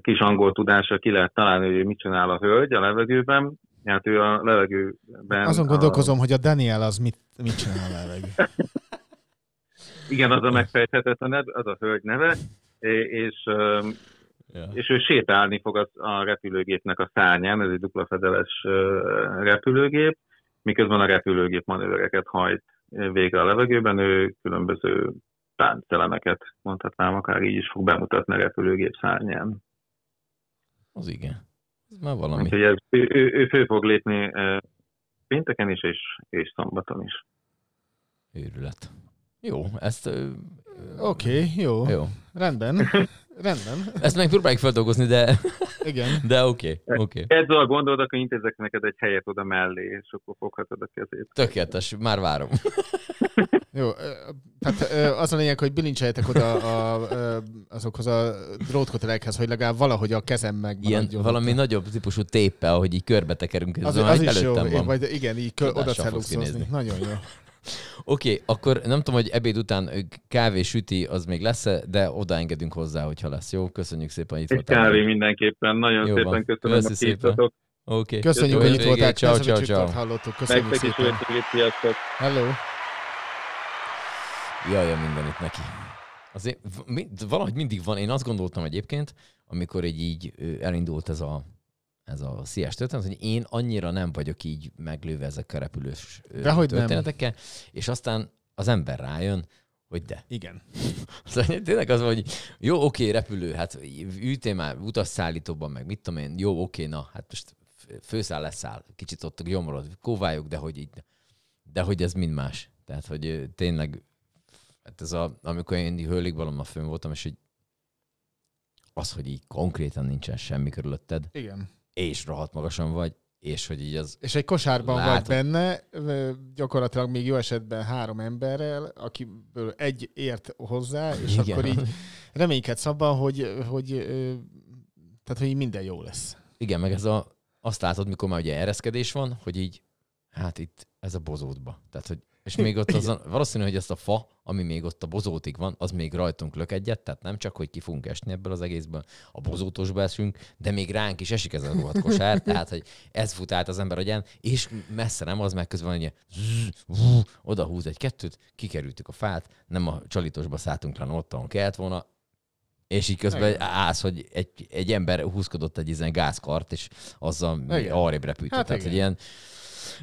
Speaker 5: kis angol tudása ki lehet találni, hogy mit csinál a hölgy a levegőben. Hát ő a levegőben...
Speaker 2: Azon
Speaker 5: a,
Speaker 2: gondolkozom, hogy a Daniel az mit, mit csinál a levegő. [LAUGHS]
Speaker 5: Igen, az a megfejthetetlen, az a hölgy neve, és, és ő sétálni fog a, a repülőgépnek a szárnyán, ez egy dupla fedeles repülőgép, miközben a repülőgép manővereket hajt végre a levegőben, ő különböző táncelemeket, mondhatnám, akár így is fog bemutatni a repülőgép szárnyán.
Speaker 3: Az igen. Ez már valami.
Speaker 5: Úgyhogy ez, ő, ő, ő fő fog lépni pénteken is, és, és szombaton is.
Speaker 3: Őrület. Jó, ezt...
Speaker 2: Oké, okay, jó.
Speaker 3: Jó.
Speaker 2: Rendben. Rendben. [LAUGHS]
Speaker 3: Ezt meg próbáljuk feldolgozni, de,
Speaker 2: Igen. [LAUGHS]
Speaker 3: de oké, okay, oké. Okay.
Speaker 5: Ezzel a gondolod, akkor intézek neked egy helyet oda mellé, és akkor foghatod a kezét.
Speaker 3: Tökéletes, már várom. [LAUGHS]
Speaker 2: Jó, tehát az a lényeg, hogy bilincseljetek oda a, azokhoz a drótkotelekhez, hogy legalább valahogy a kezem meg
Speaker 3: Ilyen valami nagyobb típusú téppel, hogy így körbe tekerünk. Ez
Speaker 2: Az,
Speaker 3: az,
Speaker 2: az is jó,
Speaker 3: előttem van.
Speaker 2: majd igen, így kö- oda. Nagyon jó. [LAUGHS]
Speaker 3: Oké, okay, akkor nem tudom, hogy ebéd után kávé süti, az még lesz de odaengedünk hozzá, hogyha lesz. Jó, köszönjük szépen, itt
Speaker 5: Egy
Speaker 3: voltál.
Speaker 5: kávé mindenképpen. Nagyon
Speaker 3: Jó
Speaker 5: szépen
Speaker 3: van.
Speaker 5: köszönöm,
Speaker 3: Köszi
Speaker 5: hogy
Speaker 3: szépen. Oké. Okay.
Speaker 2: Köszönjük, hogy itt voltál.
Speaker 3: Ciao, ciao, ciao.
Speaker 2: hallottuk. Köszönjük
Speaker 5: Nektek is
Speaker 2: szépen.
Speaker 5: sziasztok!
Speaker 2: Hello.
Speaker 3: Jaj, a mindenit neki. Azért valahogy mindig van, én azt gondoltam egyébként, amikor egy így elindult ez a, ez a sziás történet, hogy én annyira nem vagyok így meglőve ezekkel a repülős
Speaker 2: Dehogy nem.
Speaker 3: történetekkel, és aztán az ember rájön, hogy de.
Speaker 2: Igen. [LAUGHS]
Speaker 3: Szóval tényleg az hogy jó, oké, repülő, hát ültél már utasszállítóban, meg mit tudom én, jó, oké, na, hát most főszáll, leszáll, kicsit ott gyomorod, kóvályok, de hogy így, de hogy ez mind más. Tehát, hogy tényleg, hát ez a, amikor én hőlékbalommal fönn voltam, és hogy az, hogy így konkrétan nincsen semmi körülötted,
Speaker 2: Igen.
Speaker 3: és rohadt magasan vagy, és hogy így az...
Speaker 2: És egy kosárban
Speaker 3: Látod.
Speaker 2: vagy benne, gyakorlatilag még jó esetben három emberrel, akiből egy ért hozzá, és
Speaker 3: Igen.
Speaker 2: akkor így reménykedsz abban, hogy, hogy, tehát, hogy így minden jó lesz.
Speaker 3: Igen, meg ez a, azt látod, mikor már ugye ereszkedés van, hogy így, hát itt ez a bozótba. Tehát, hogy, és még ott az, a- valószínű, hogy ezt a fa, ami még ott a bozótig van, az még rajtunk lök egyet, tehát nem csak, hogy ki fogunk esni ebből az egészből, a bozótosba esünk, de még ránk is esik ez a rohadt kosár, tehát, hogy ez fut át az ember agyán, és messze nem az, meg közben vú, oda húz egy kettőt, kikerültük a fát, nem a csalitosba szálltunk le, ott, ahol kellett volna, és így közben
Speaker 2: Igen.
Speaker 3: állsz, hogy egy, egy ember húzkodott egy ilyen gázkart, és azzal arrébb repült.
Speaker 2: Hát
Speaker 3: Tehát,
Speaker 2: igen.
Speaker 3: hogy ilyen,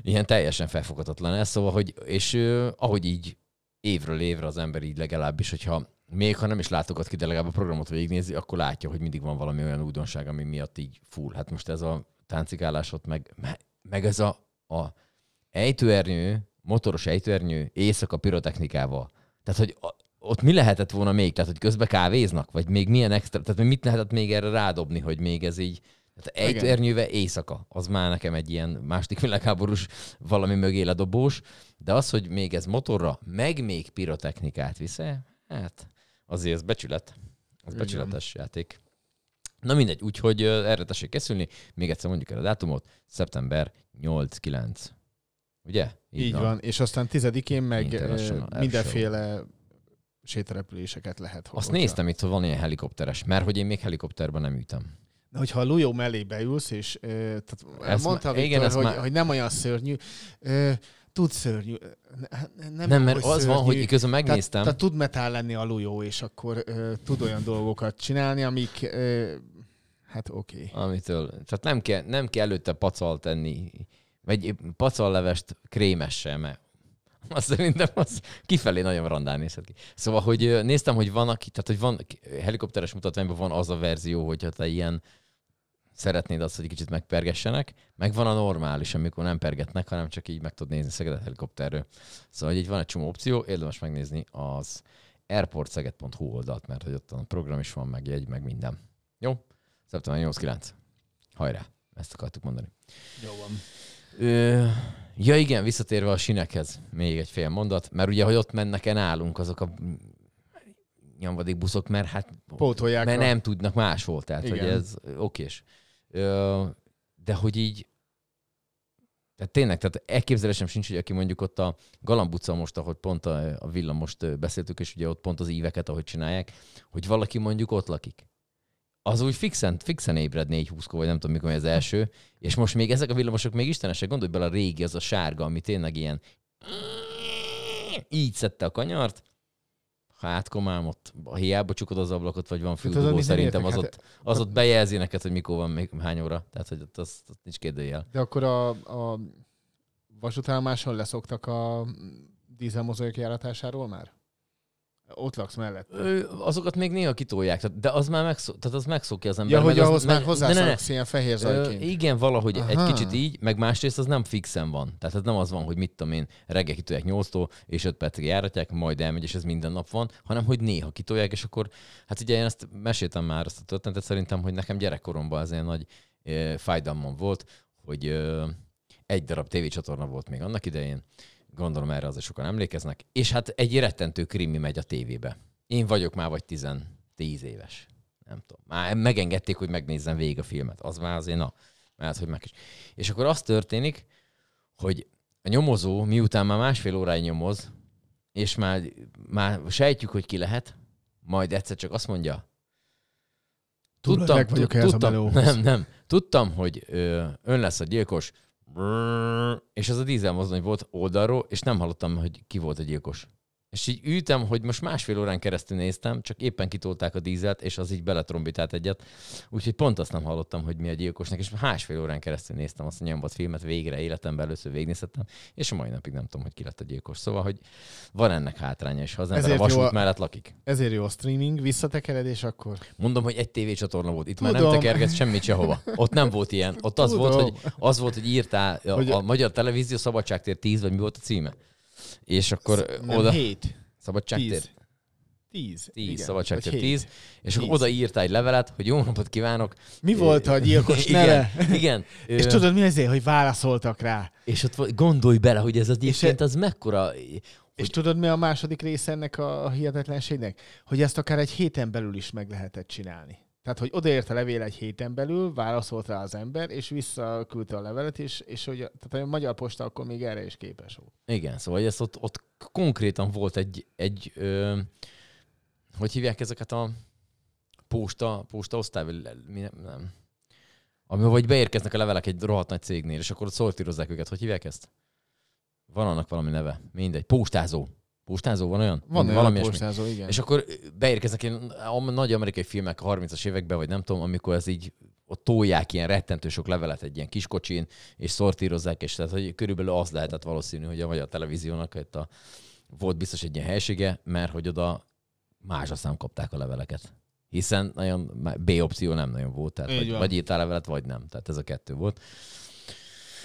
Speaker 3: ilyen teljesen felfoghatatlan ez. Szóval, hogy, és ahogy így évről évre az ember így legalábbis, hogyha még ha nem is látogat ki, de legalább a programot végignézi, akkor látja, hogy mindig van valami olyan újdonság, ami miatt így full. Hát most ez a táncigálás ott, meg, me- meg ez a, a ejtőernyő, motoros ejtőernyő éjszaka pirotechnikával. Tehát, hogy a, ott mi lehetett volna még? Tehát, hogy közben kávéznak? Vagy még milyen extra? Tehát, mit lehetett még erre rádobni, hogy még ez így... Tehát ejtőernyővel éjszaka, az már nekem egy ilyen második világháborús valami mögé ledobós, de az, hogy még ez motorra, meg még pirotechnikát visz, hát azért ez becsület. Ez becsületes játék. Na mindegy, úgyhogy erre tessék készülni. Még egyszer mondjuk el a dátumot. Szeptember 8-9. Ugye?
Speaker 2: Így van. És aztán tizedikén meg mindenféle sétarepüléseket lehet
Speaker 3: Azt néztem itt, hogy van ilyen helikopteres, mert hogy én még helikopterben nem ütem.
Speaker 2: Na, hogyha a Lujó mellé beülsz, és tehát
Speaker 3: Ezt
Speaker 2: mondta
Speaker 3: már-
Speaker 2: Viktor,
Speaker 3: igen,
Speaker 2: hogy,
Speaker 3: már-
Speaker 2: hogy nem olyan szörnyű, tud szörnyű. Ne- Nem,
Speaker 3: Nem, mert az van, hogy közben megnéztem.
Speaker 2: Tehát, tehát tud metál lenni a Lujó, és akkor tud olyan dolgokat csinálni, amik, hát oké. Okay.
Speaker 3: Amitől, tehát nem kell, nem kell előtte pacal tenni, vagy pacallevest krémessel, mert [LAUGHS] azt szerintem az kifelé nagyon randán nézhet ki. Szóval, hogy néztem, hogy van, aki, tehát, hogy van helikopteres mutatványban van az a verzió, hogyha te ilyen szeretnéd azt, hogy kicsit megpergessenek, meg van a normális, amikor nem pergetnek, hanem csak így meg tudod nézni Szegedet helikopterről. Szóval így van egy csomó opció, érdemes megnézni az airportszeged.hu oldalt, mert hogy ott a program is van, meg jegy, meg minden. Jó? Szeptember 8-9. Hajrá! Ezt akartuk mondani.
Speaker 2: Jó van.
Speaker 3: Ö, ja igen, visszatérve a sinekhez, még egy fél mondat, mert ugye, hogy ott mennek el nálunk azok a nyomvadék buszok, mert hát
Speaker 2: Pótolják
Speaker 3: mert
Speaker 2: a-
Speaker 3: nem tudnak máshol, tehát
Speaker 2: Igen.
Speaker 3: hogy ez okés. De hogy így tehát tényleg, tehát elképzelésem sincs, hogy aki mondjuk ott a Galamb utca most, ahogy pont a, a villamost beszéltük, és ugye ott pont az íveket, ahogy csinálják, hogy valaki mondjuk ott lakik. Az úgy fixen, fixen ébred 4 20 vagy nem tudom mikor az első, és most még ezek a villamosok még istenesek, gondolj bele a régi, az a sárga, ami tényleg ilyen így szedte a kanyart, hát komám, ott hiába csukod az ablakot, vagy van
Speaker 2: azon
Speaker 3: füldugó, szerintem az ott, az ott bejelzi neked, hogy mikor van, még hány óra. Tehát, hogy ott az, az nincs kérdőjel.
Speaker 2: De akkor a, a vasútállomáson leszoktak a dízelmozaik járatásáról már? Ott laksz mellett.
Speaker 3: Azokat még néha kitolják, de az már megszok, tehát az megszokja az ember.
Speaker 2: Ja, hogy
Speaker 3: az-
Speaker 2: ahhoz már
Speaker 3: meg- ne.
Speaker 2: hozzászoksz ilyen fehér
Speaker 3: Ö,
Speaker 2: zajként.
Speaker 3: igen, valahogy Aha. egy kicsit így, meg másrészt az nem fixen van. Tehát ez nem az van, hogy mit tudom én, reggel kitolják 8-tól, és 5 percig járatják, majd elmegy, és ez minden nap van, hanem hogy néha kitolják, és akkor, hát ugye én ezt meséltem már ezt a történetet, szerintem, hogy nekem gyerekkoromban ez ilyen nagy e, fájdalmam volt, hogy e, egy darab tévécsatorna volt még annak idején, gondolom erre azért sokan emlékeznek, és hát egy rettentő krimi megy a tévébe. Én vagyok már vagy 10, 10 éves. Nem tudom. Már megengedték, hogy megnézzem végig a filmet. Az már azért, na, mert hogy meg is. És akkor az történik, hogy a nyomozó, miután már másfél óráig nyomoz, és már, már sejtjük, hogy ki lehet, majd egyszer csak azt mondja,
Speaker 2: Túl öreg vagyok
Speaker 3: tud-
Speaker 2: ehhez a
Speaker 3: tudtam,
Speaker 2: melóhoz.
Speaker 3: nem, nem, tudtam, hogy ö, ön lesz a gyilkos, és az a dízelmozdony volt oldalról, és nem hallottam, hogy ki volt a gyilkos. És így ültem, hogy most másfél órán keresztül néztem, csak éppen kitolták a dízelt, és az így beletrombitált egyet. Úgyhogy pont azt nem hallottam, hogy mi a gyilkosnak, és másfél órán keresztül néztem azt a nyomvat filmet, végre életemben először végignéztem, és a mai napig nem tudom, hogy ki lett a gyilkos. Szóval, hogy van ennek hátránya, és ha az ember a
Speaker 2: Ezért jó
Speaker 3: vasút
Speaker 2: a-
Speaker 3: mellett lakik.
Speaker 2: Ezért jó a streaming, visszatekered, és akkor...
Speaker 3: Mondom, hogy egy tévécsatorna volt. Itt már nem
Speaker 2: Tudom.
Speaker 3: tekergetsz semmit sehova. Ott nem volt ilyen. Ott az
Speaker 2: Tudom.
Speaker 3: volt, hogy, az volt, hogy írtál a,
Speaker 2: Hogy-
Speaker 3: a Magyar Televízió Szabadságtér 10, vagy mi volt a címe? És akkor
Speaker 2: Nem,
Speaker 3: oda...
Speaker 2: hét.
Speaker 3: Szabadságtér?
Speaker 2: Tíz. Tíz.
Speaker 3: 10,
Speaker 2: igen.
Speaker 3: 10,
Speaker 2: hét.
Speaker 3: és akkor
Speaker 2: Tíz.
Speaker 3: oda írta egy levelet, hogy jó napot kívánok.
Speaker 2: Mi volt a gyilkos [LAUGHS]
Speaker 3: igen,
Speaker 2: neve?
Speaker 3: Igen. [LAUGHS]
Speaker 2: És
Speaker 3: Ö,
Speaker 2: tudod mi azért, hogy válaszoltak rá?
Speaker 3: és ott gondolj bele, hogy ez az egyébként az mekkora...
Speaker 2: És tudod, mi a második része ennek a hihetetlenségnek? Hogy ezt akár egy héten belül is meg lehetett csinálni. Tehát, hogy odaért a levél egy héten belül, válaszolt rá az ember, és visszaküldte a levelet, és, és hogy, tehát a magyar posta akkor még erre is képes volt.
Speaker 3: Igen, szóval ez ott, ott konkrétan volt egy, egy ö, hogy hívják ezeket a posta, posta osztály, mi nem, nem. Ami, vagy beérkeznek a levelek egy rohadt nagy cégnél, és akkor ott szortírozzák őket. Hogy hívják ezt? Van annak valami neve. Mindegy. Postázó. Postázó van olyan?
Speaker 2: Van olyan
Speaker 3: valami
Speaker 2: postázó, igen.
Speaker 3: És akkor beérkeznek ilyen a nagy amerikai filmek a 30-as években, vagy nem tudom, amikor ez így ott tolják ilyen rettentő sok levelet egy ilyen kis kocsin, és szortírozzák, és tehát hogy körülbelül az lehetett valószínű, hogy a magyar televíziónak itt a, volt biztos egy ilyen helysége, mert hogy oda másaszám kapták a leveleket. Hiszen nagyon B opció nem nagyon volt, tehát
Speaker 2: Így
Speaker 3: vagy,
Speaker 2: van.
Speaker 3: vagy írtál levelet, vagy nem. Tehát ez a kettő volt.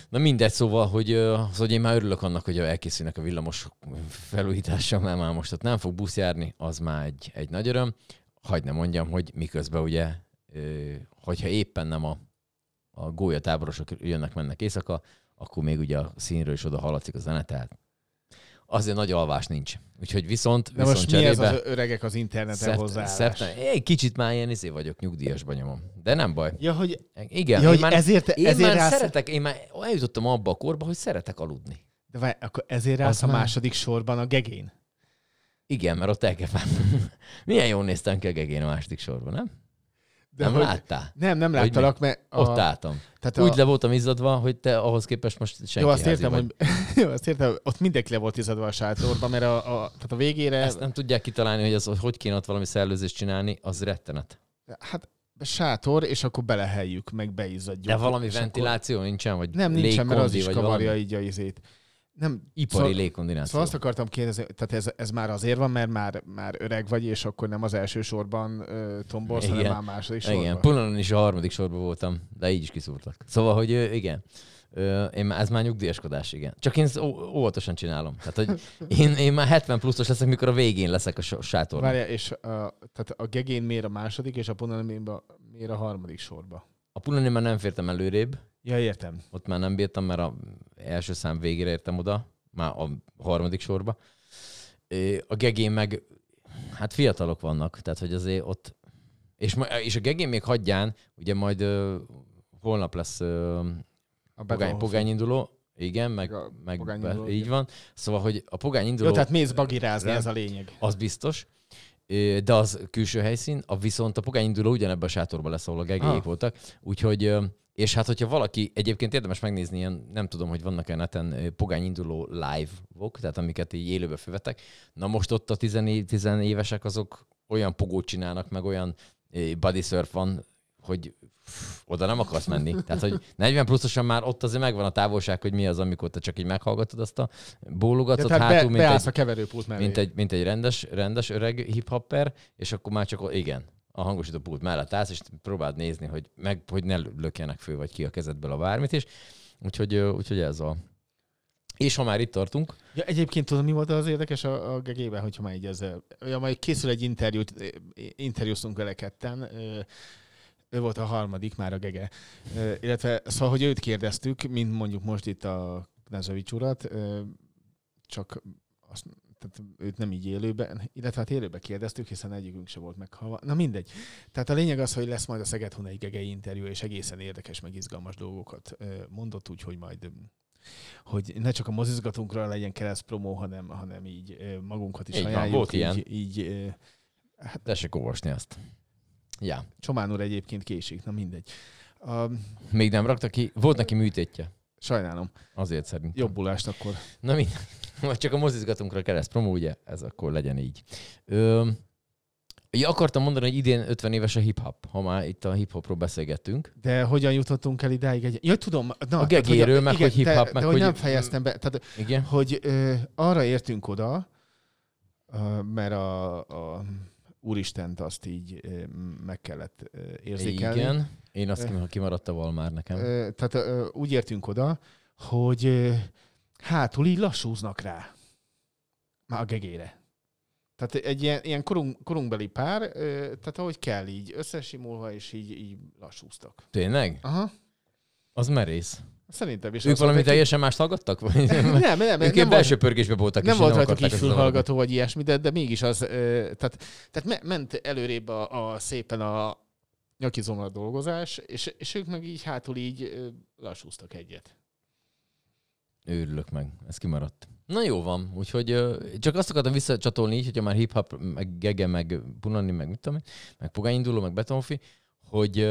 Speaker 3: Na mindegy, szóval, hogy, ö, szóval, hogy én már örülök annak, hogy elkészülnek a villamos felújítása, mert már most ott nem fog busz járni, az már egy, egy nagy öröm. Hagy ne mondjam, hogy miközben ugye, hogyha éppen nem a, a gólyatáborosok jönnek, mennek éjszaka, akkor még ugye a színről is oda hallatszik a zene, tehát azért nagy alvás nincs. Úgyhogy viszont,
Speaker 2: De
Speaker 3: viszont
Speaker 2: most mi ez
Speaker 3: cserébe,
Speaker 2: az öregek az interneten
Speaker 3: szept-
Speaker 2: hozzáállás?
Speaker 3: szeptem- Egy kicsit már ilyen izé vagyok, nyugdíjasban nyomom. De nem baj.
Speaker 2: Ja, hogy,
Speaker 3: Igen,
Speaker 2: ja,
Speaker 3: én
Speaker 2: hogy
Speaker 3: már,
Speaker 2: ezért,
Speaker 3: én
Speaker 2: ezért
Speaker 3: már
Speaker 2: rász,
Speaker 3: szeretek, én már eljutottam abba a korba, hogy szeretek aludni.
Speaker 2: de várj, akkor ezért
Speaker 3: Az
Speaker 2: a
Speaker 3: már-
Speaker 2: második sorban a gegén.
Speaker 3: Igen, mert ott el kell fáradni. [LAUGHS] Milyen jól néztem ki a gegén a második sorban, nem?
Speaker 2: De
Speaker 3: nem
Speaker 2: hogy-
Speaker 3: láttál?
Speaker 2: Nem, nem
Speaker 3: Hogy
Speaker 2: láttalak, mert...
Speaker 3: A... Ott álltam.
Speaker 2: tehát
Speaker 3: Úgy le voltam izzadva, hogy te ahhoz képest most senki
Speaker 2: Jó, azt értem,
Speaker 3: vagy.
Speaker 2: hogy, [LAUGHS] jó, azt értem, ott mindenki le volt izadva a sátorba, mert a, a, tehát a végére,
Speaker 3: Ezt nem tudják kitalálni, hogy az, hogy hogy kéne ott valami szellőzést csinálni, az rettenet.
Speaker 2: hát sátor, és akkor beleheljük, meg beizzadjuk.
Speaker 3: De valami ventiláció nincsen, vagy
Speaker 2: Akkor, nem, nincsen, mert az is kavarja így a izét. Nem,
Speaker 3: Ipari
Speaker 2: szóval-
Speaker 3: légkondináció.
Speaker 2: Szóval azt akartam kérdezni, tehát ez, ez már azért van, mert már, már öreg vagy, és akkor nem az első sorban uh, tombolsz, hanem
Speaker 3: Igen.
Speaker 2: már második sorban.
Speaker 3: Igen, Punanon is a harmadik sorban voltam, de így is kiszúrtak. Szóval, hogy ö, igen. Ö, Én ez már nyugdíjaskodás, igen. Csak én ezt óvatosan csinálom. Tehát, hogy én, én már 70 pluszos leszek, mikor a végén leszek a sátorban.
Speaker 2: Várjál, és a, tehát a gegén mér a második, és a punanémba mér a harmadik sorba.
Speaker 3: A Punanon már nem fértem előrébb,
Speaker 2: Ja, értem.
Speaker 3: ott már nem bírtam, mert a első szám végére értem oda, már a harmadik sorba. A gegén meg, hát fiatalok vannak, tehát hogy azért ott, és, ma- és a gegén még hagyján, ugye majd ö, holnap lesz ö,
Speaker 2: A
Speaker 3: pogány,
Speaker 2: betonhof.
Speaker 3: pogányinduló, igen, meg,
Speaker 2: A
Speaker 3: meg
Speaker 2: pogányinduló,
Speaker 3: be, így
Speaker 2: igen.
Speaker 3: van. Szóval, hogy a pogányinduló,
Speaker 2: Jó, tehát mész bagirázni, ez a lényeg.
Speaker 3: az biztos, de az külső helyszín, a viszont a pogányinduló ugyanebben a sátorban lesz, ahol a gegélyék
Speaker 2: Ah.
Speaker 3: voltak. Úgyhogy, és hát, hogyha valaki, egyébként érdemes megnézni ilyen, nem tudom, hogy vannak-e neten ö, pogányinduló live-ok, tehát amiket így élőbe fölvetek. Na most ott a 10 évesek azok olyan pogót csinálnak, meg olyan body surf van, hogy oda nem akarsz menni. Tehát, hogy 40 pluszosan már ott azért megvan a távolság, hogy mi az, amikor te csak így meghallgatod azt a bólogatot
Speaker 2: tehát
Speaker 3: hátul,
Speaker 2: be,
Speaker 3: mint egy,
Speaker 2: a keverőpult mellé.
Speaker 3: mint egy, mint egy rendes, rendes öreg hip-hopper, és akkor már csak, igen, a hangosító pult mellett állsz, és próbáld nézni, hogy, meg, hogy ne lökjenek föl, vagy ki a kezedből a bármit is. Úgyhogy, úgyhogy ez a... És ha már itt tartunk,
Speaker 2: Ja, egyébként tudom, mi volt az érdekes a, a gegében, hogyha már így ezzel... Ja, majd készül egy interjút, interjúztunk vele ketten, ő volt a harmadik már a gege. Illetve, szóval, hogy őt kérdeztük, mint mondjuk most itt a Knezovics urat, csak azt, tehát őt nem így élőben, illetve hát élőben kérdeztük, hiszen egyikünk se volt meghalva. Na mindegy. Tehát a lényeg az, hogy lesz majd a Szeged Hunai Gegei interjú, és egészen érdekes, meg izgalmas dolgokat mondott, úgy, hogy majd hogy ne csak a mozizgatunkra legyen kereszt promó, hanem, hanem így magunkat is
Speaker 3: Így van,
Speaker 2: ajánljuk.
Speaker 3: volt
Speaker 2: így,
Speaker 3: ilyen.
Speaker 2: így ö,
Speaker 3: tessék olvasni azt. Ja,
Speaker 2: Csomán úr egyébként késik, na mindegy. A,
Speaker 3: még nem rakta ki, volt neki műtétje.
Speaker 2: sajnálom.
Speaker 3: Azért szerintem.
Speaker 2: Jobbulást akkor.
Speaker 3: Na mind. [LAUGHS] Vagy csak a mozizgatunkra kereszt promó, ugye? Ez akkor legyen így. Ö, ja, akartam mondani, hogy idén 50 éves a hip-hop, ha már itt a hip-hopról beszélgettünk.
Speaker 2: De hogyan jutottunk el idáig? Egy... Ja, tudom. Na, tehát,
Speaker 3: gegéről,
Speaker 2: hogy-
Speaker 3: meg
Speaker 2: igen,
Speaker 3: hogy hip-hop,
Speaker 2: de,
Speaker 3: meg
Speaker 2: de hogy,
Speaker 3: hogy-
Speaker 2: nem fejeztem be. Tehát,
Speaker 3: Igen?
Speaker 2: hogy ö, arra értünk oda, ö, mert a, a Úristent azt így ö, meg kellett ö, érzékelni.
Speaker 3: Igen. Én azt kim- kimaradt a val már nekem.
Speaker 2: Ö, tehát ö, úgy értünk oda, hogy hátul így lassúznak rá. Már a gegére. Tehát egy ilyen, ilyen korunk, korunkbeli pár, tehát ahogy kell így, összesimulva, és így, így lassúztak.
Speaker 3: Tényleg?
Speaker 2: Aha.
Speaker 3: Az merész.
Speaker 2: Szerintem is.
Speaker 3: Ők valami
Speaker 2: mondták,
Speaker 3: teljesen mást hallgattak? Vagy?
Speaker 2: Nem, nem, nem.
Speaker 3: Ők
Speaker 2: nem
Speaker 3: belső pörgésbe voltak,
Speaker 2: nem volt rajtuk így fülhallgató, vagy ilyesmi, de, de mégis az, tehát, tehát me- ment előrébb a, a szépen a nyakizomra dolgozás, és, és ők meg így hátul így lassúztak egyet.
Speaker 3: Örülök meg, ez kimaradt. Na jó van, úgyhogy csak azt akartam visszacsatolni így, hogyha már hip-hop, meg Gege, meg Punani, meg mit tudom én, meg Pogányinduló, meg Betonfi, hogy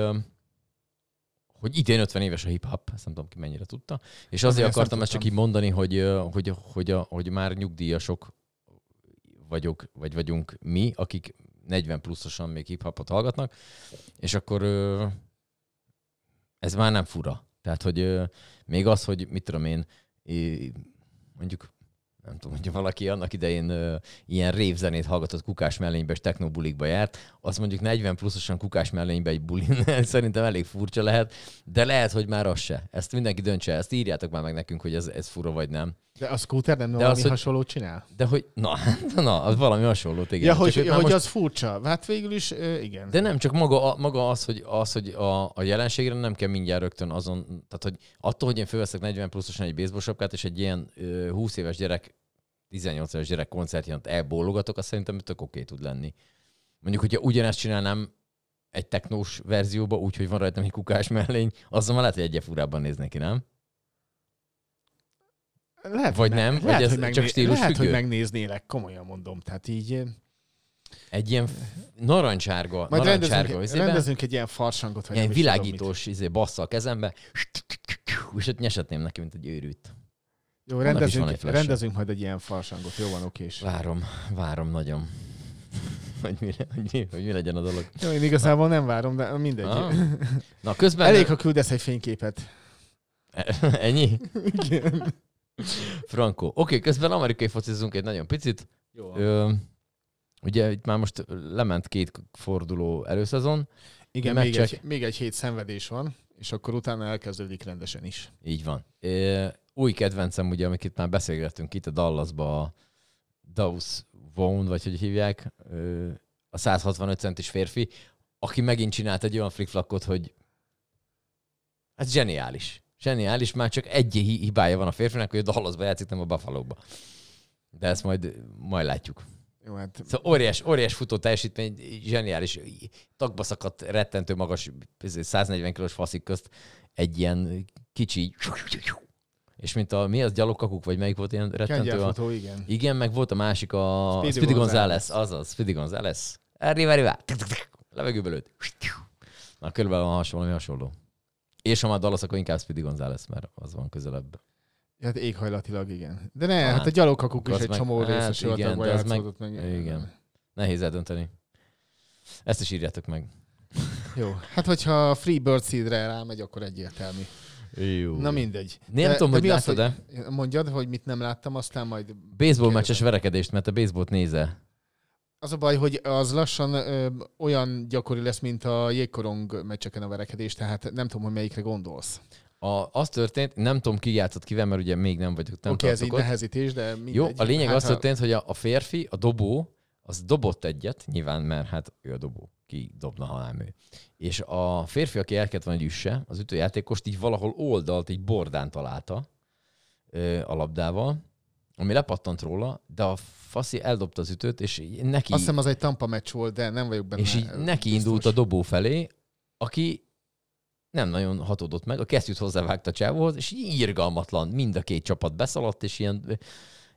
Speaker 3: hogy idén 50 éves a hip-hop, ezt nem tudom ki mennyire tudta, és azért
Speaker 2: nem
Speaker 3: akartam ezt csak így mondani, hogy, hogy, hogy, a, hogy már nyugdíjasok vagyok, vagy vagyunk mi, akik 40 pluszosan még hip-hopot hallgatnak, és akkor ez már nem fura. Tehát, hogy még az, hogy mit tudom én, é- mondjuk nem tudom, hogyha valaki annak idején ö, ilyen révzenét hallgatott kukás mellénybe és technobulikba járt, azt mondjuk 40 pluszosan kukás mellénybe egy bulin, [LAUGHS] szerintem elég furcsa lehet, de lehet, hogy már az se. Ezt mindenki döntse, ezt írjátok már meg nekünk, hogy ez, ez fura vagy nem.
Speaker 2: De a scooter nem
Speaker 3: De
Speaker 2: valami
Speaker 3: az, hogy-
Speaker 2: hasonlót csinál?
Speaker 3: De hogy, na, [LAUGHS] na az valami hasonló, igen.
Speaker 2: Ja,
Speaker 3: Csak
Speaker 2: hogy,
Speaker 3: ők már
Speaker 2: hogy
Speaker 3: most-
Speaker 2: az furcsa. Hát végül is, igen.
Speaker 3: De nem, csak maga, a- maga az, hogy, az, hogy a, a jelenségre nem kell mindjárt rögtön azon, tehát hogy attól, hogy én fölveszek 40 pluszosan egy baseball sapkát, és egy ilyen ö, 20 éves gyerek, 18 éves gyerek koncertját elbólogatok, azt szerintem tök oké tud lenni. Mondjuk, hogyha ugyanezt csinálnám egy technós verzióba, úgyhogy van rajtam egy kukás mellény, azzal már lehet, hogy egyre furábban néznek ki, nem?
Speaker 2: Lehet,
Speaker 3: Vagy
Speaker 2: hogy
Speaker 3: nem?
Speaker 2: meg-
Speaker 3: Vagy
Speaker 2: lehet,
Speaker 3: ez
Speaker 2: hogy
Speaker 3: csak
Speaker 2: megné-
Speaker 3: stílus
Speaker 2: Lehet, hogy
Speaker 3: függő?
Speaker 2: megnéznélek, komolyan mondom. Tehát így... ö,
Speaker 3: Egy ilyen narancsárga,
Speaker 2: Majd
Speaker 3: narancsárga
Speaker 2: rendezünk,
Speaker 3: izében,
Speaker 2: rendezünk egy ilyen farsangot, vagy
Speaker 3: ilyen
Speaker 2: is tudom
Speaker 3: világítós izé, bassza a kezembe, és ott nyesetném neki, mint egy őrült.
Speaker 2: Jó,
Speaker 3: Annak
Speaker 2: rendezünk, rendezünk majd egy ilyen farsangot. Jó van, okés.
Speaker 3: Várom, várom nagyon. [LAUGHS] hogy, mi, hogy, mi, hogy mi legyen a dolog.
Speaker 2: Jó, én igazából nem várom, de mindegy.
Speaker 3: Ah. [LAUGHS] Na, közben...
Speaker 2: Elég, ha küldesz egy fényképet. [LAUGHS]
Speaker 3: Ennyi?
Speaker 2: Igen.
Speaker 3: Franco. Oké, közben amerikai focizunk egy nagyon picit.
Speaker 2: Jó.
Speaker 3: Ö, ugye itt már most lement két forduló előszezon.
Speaker 2: Igen, még egy, még egy hét szenvedés van, és akkor utána elkezdődik rendesen is.
Speaker 3: Így van. Ö, új kedvencem, ugye, amit itt már beszélgettünk itt a Dallasba, a Daus Vaughn, vagy hogy hívják, a 165 centis férfi, aki megint csinált egy olyan flickflakot, hogy ez zseniális. Zseniális, már csak egy hi- hibája van a férfinak, hogy a Dallasba játszik, nem a Buffalo-ba. De ezt majd, majd látjuk.
Speaker 2: Jó, hát
Speaker 3: Szóval óriás, óriás futó teljesítmény, zseniális, tagba szakadt, rettentő magas, 140 kilós faszik közt egy ilyen kicsi, és mint a, mi az, gyalogkakuk, vagy melyik volt ilyen rettentő? A,
Speaker 2: igen.
Speaker 3: igen, meg volt a másik, a
Speaker 2: Speedy
Speaker 3: Speedy.
Speaker 2: Gonzales,
Speaker 3: azaz, Speedy Gonzales. Arriva, arriva, levegőbe lőtt. Na, körülbelül van hasonló, valami hasonló. És ha már Dallas, akkor inkább Speedy Gonzales, mert az van közelebb.
Speaker 2: Hát éghajlatilag igen. De ne,
Speaker 3: Talán.
Speaker 2: hát a gyalogkakuk is egy
Speaker 3: meg-
Speaker 2: csomó
Speaker 3: hát
Speaker 2: része
Speaker 3: igen,
Speaker 2: sivatagban
Speaker 3: de az meg-
Speaker 2: meg.
Speaker 3: igen. Nehéz eldönteni. Ezt is írjátok meg.
Speaker 2: Jó, hát hogyha a Freebird Seedre rámegy, akkor egyértelmű.
Speaker 3: Jó.
Speaker 2: Na mindegy.
Speaker 3: Nem tudom, hogy
Speaker 2: mi az,
Speaker 3: látod-e?
Speaker 2: hogy- Mondjad, hogy mit nem láttam, aztán majd...
Speaker 3: Baseball meccses verekedést, mert a baseballt nézel.
Speaker 2: Az a baj, hogy az lassan ö, olyan gyakori lesz, mint a jégkorong meccseken a verekedés, tehát nem tudom, hogy melyikre gondolsz.
Speaker 3: A, az történt, nem tudom ki játszott kivel, mert ugye még nem vagyok,
Speaker 2: Oké, okay, ez így
Speaker 3: ott.
Speaker 2: nehezítés, de mindegy.
Speaker 3: Jó, a lényeg
Speaker 2: hát,
Speaker 3: az
Speaker 2: ha-
Speaker 3: történt, hogy a, a férfi, a dobó, az dobott egyet, nyilván, mert hát ő a dobó, ki dobna, ha nem ő. És a férfi, aki el kellett volna, hogy üsse, az ütőjátékost így valahol oldalt, így bordán találta ö, a labdával, ami lepattant róla, de a faszi eldobta az ütőt, és neki,
Speaker 2: Azt hiszem az egy Tampa meccs volt, de nem vagyok benne.
Speaker 3: és így neki
Speaker 2: biztos.
Speaker 3: indult a dobó felé, aki nem nagyon hatódott meg, a kesztyűt hozzávágta a csávóhoz, és így irgalmatlan, mind a két csapat beszaladt, és ilyen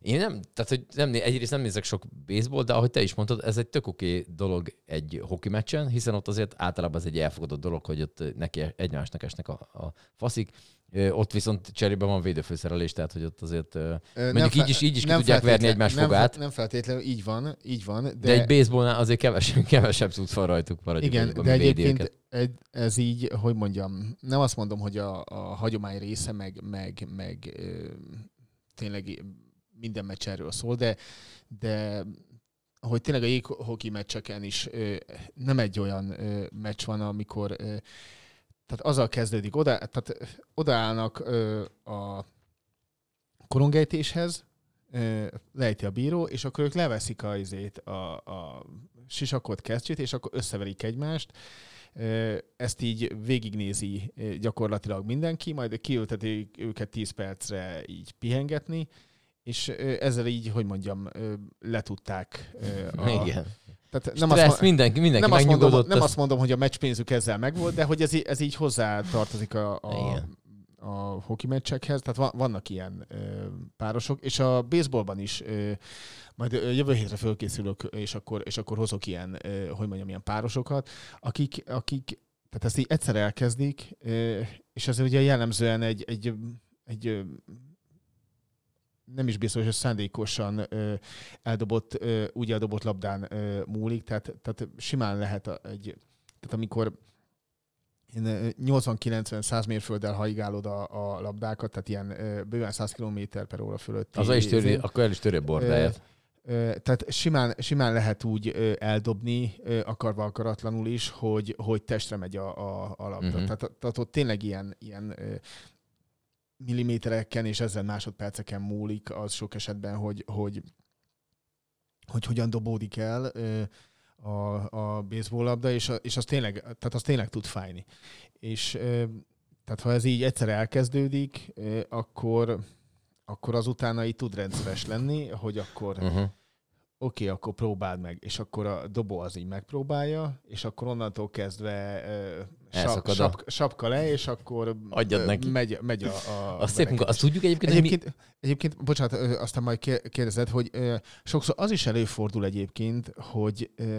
Speaker 3: én nem, tehát hogy nem, egyrészt nem nézek sok baseball, de ahogy te is mondtad, ez egy tök oké dolog egy hoki meccsen, hiszen ott azért általában ez egy elfogadott dolog, hogy ott neki egymásnak esnek a, a faszik. Ott viszont cserébe van védőfőszerelés, tehát hogy ott azért ö, mondjuk
Speaker 2: nem
Speaker 3: így is, így is ki tudják verni egymás
Speaker 2: nem,
Speaker 3: fogát,
Speaker 2: Nem feltétlenül, így van, így van. De,
Speaker 3: de, egy baseballnál azért kevesebb, kevesebb tud van rajtuk, maradjunk
Speaker 2: Igen, de egyébként egy, ez így, hogy mondjam, nem azt mondom, hogy a, a hagyomány része, meg, meg, meg ö, tényleg minden meccs erről szól, de, de hogy tényleg a jéghoki meccseken is ö, nem egy olyan ö, meccs van, amikor ö, tehát azzal kezdődik, oda, tehát odaállnak ö, a korongejtéshez, ö, lejti a bíró, és akkor ők leveszik a, izét, a, a sisakot, kesztyűt, és akkor összeverik egymást. Ezt így végignézi gyakorlatilag mindenki, majd kiülteti őket 10 percre így pihengetni, és ezzel így, hogy mondjam, letudták a,
Speaker 3: Igen.
Speaker 2: Tehát
Speaker 3: Nem Stressz, azt, mindenki, mindenki
Speaker 2: nem azt, mondom, nem
Speaker 3: azt-
Speaker 2: azt mondom, hogy a meccspénzük ezzel megvolt, de hogy ez, í- ez így hozzá tartozik a, a,
Speaker 3: Igen.
Speaker 2: a hoki meccsekhez. Tehát va- vannak ilyen ö, párosok, és a baseballban is ö, majd jövő hétre fölkészülök, és akkor, és akkor hozok ilyen, ö, hogy mondjam, ilyen párosokat, akik, akik tehát ezt így egyszer elkezdik, és ez ugye jellemzően egy, egy, egy nem is biztos, hogy szándékosan ö, eldobott, ö, úgy eldobott labdán ö, múlik, tehát, tehát simán lehet egy, tehát amikor én, ö, 80-90-100 mérfölddel haigálod a, a labdákat, tehát ilyen bőven 100 km per óra fölött.
Speaker 3: Az is töri, akkor el is töri a bordáját.
Speaker 2: Tehát simán, simán lehet úgy eldobni, akarva akaratlanul is, hogy, hogy testre megy a, a, a labda. Uh-huh. Tehát, tehát ott tényleg ilyen, ilyen millimétereken és ezen másodperceken múlik az sok esetben, hogy, hogy, hogy hogyan dobódik el a, a baseball labda, és, a, és az, tényleg, tehát az tényleg tud fájni. És tehát ha ez így egyszer elkezdődik, akkor, akkor az utána így tud rendszeres lenni, hogy akkor
Speaker 3: Uh-huh.
Speaker 2: Oké, okay, akkor próbáld meg, és akkor a dobó az így megpróbálja, és akkor onnantól kezdve ö, sap,
Speaker 3: a-
Speaker 2: sap, sapka le, és akkor
Speaker 3: Adjad neki.
Speaker 2: megy, megy a, a [LAUGHS]
Speaker 3: Azt szép munka. Azt tudjuk egyébként, hogy mi...
Speaker 2: Egyébként, egyébként, bocsánat, aztán majd ké- kérdezed, hogy ö, sokszor az is előfordul egyébként, hogy ö,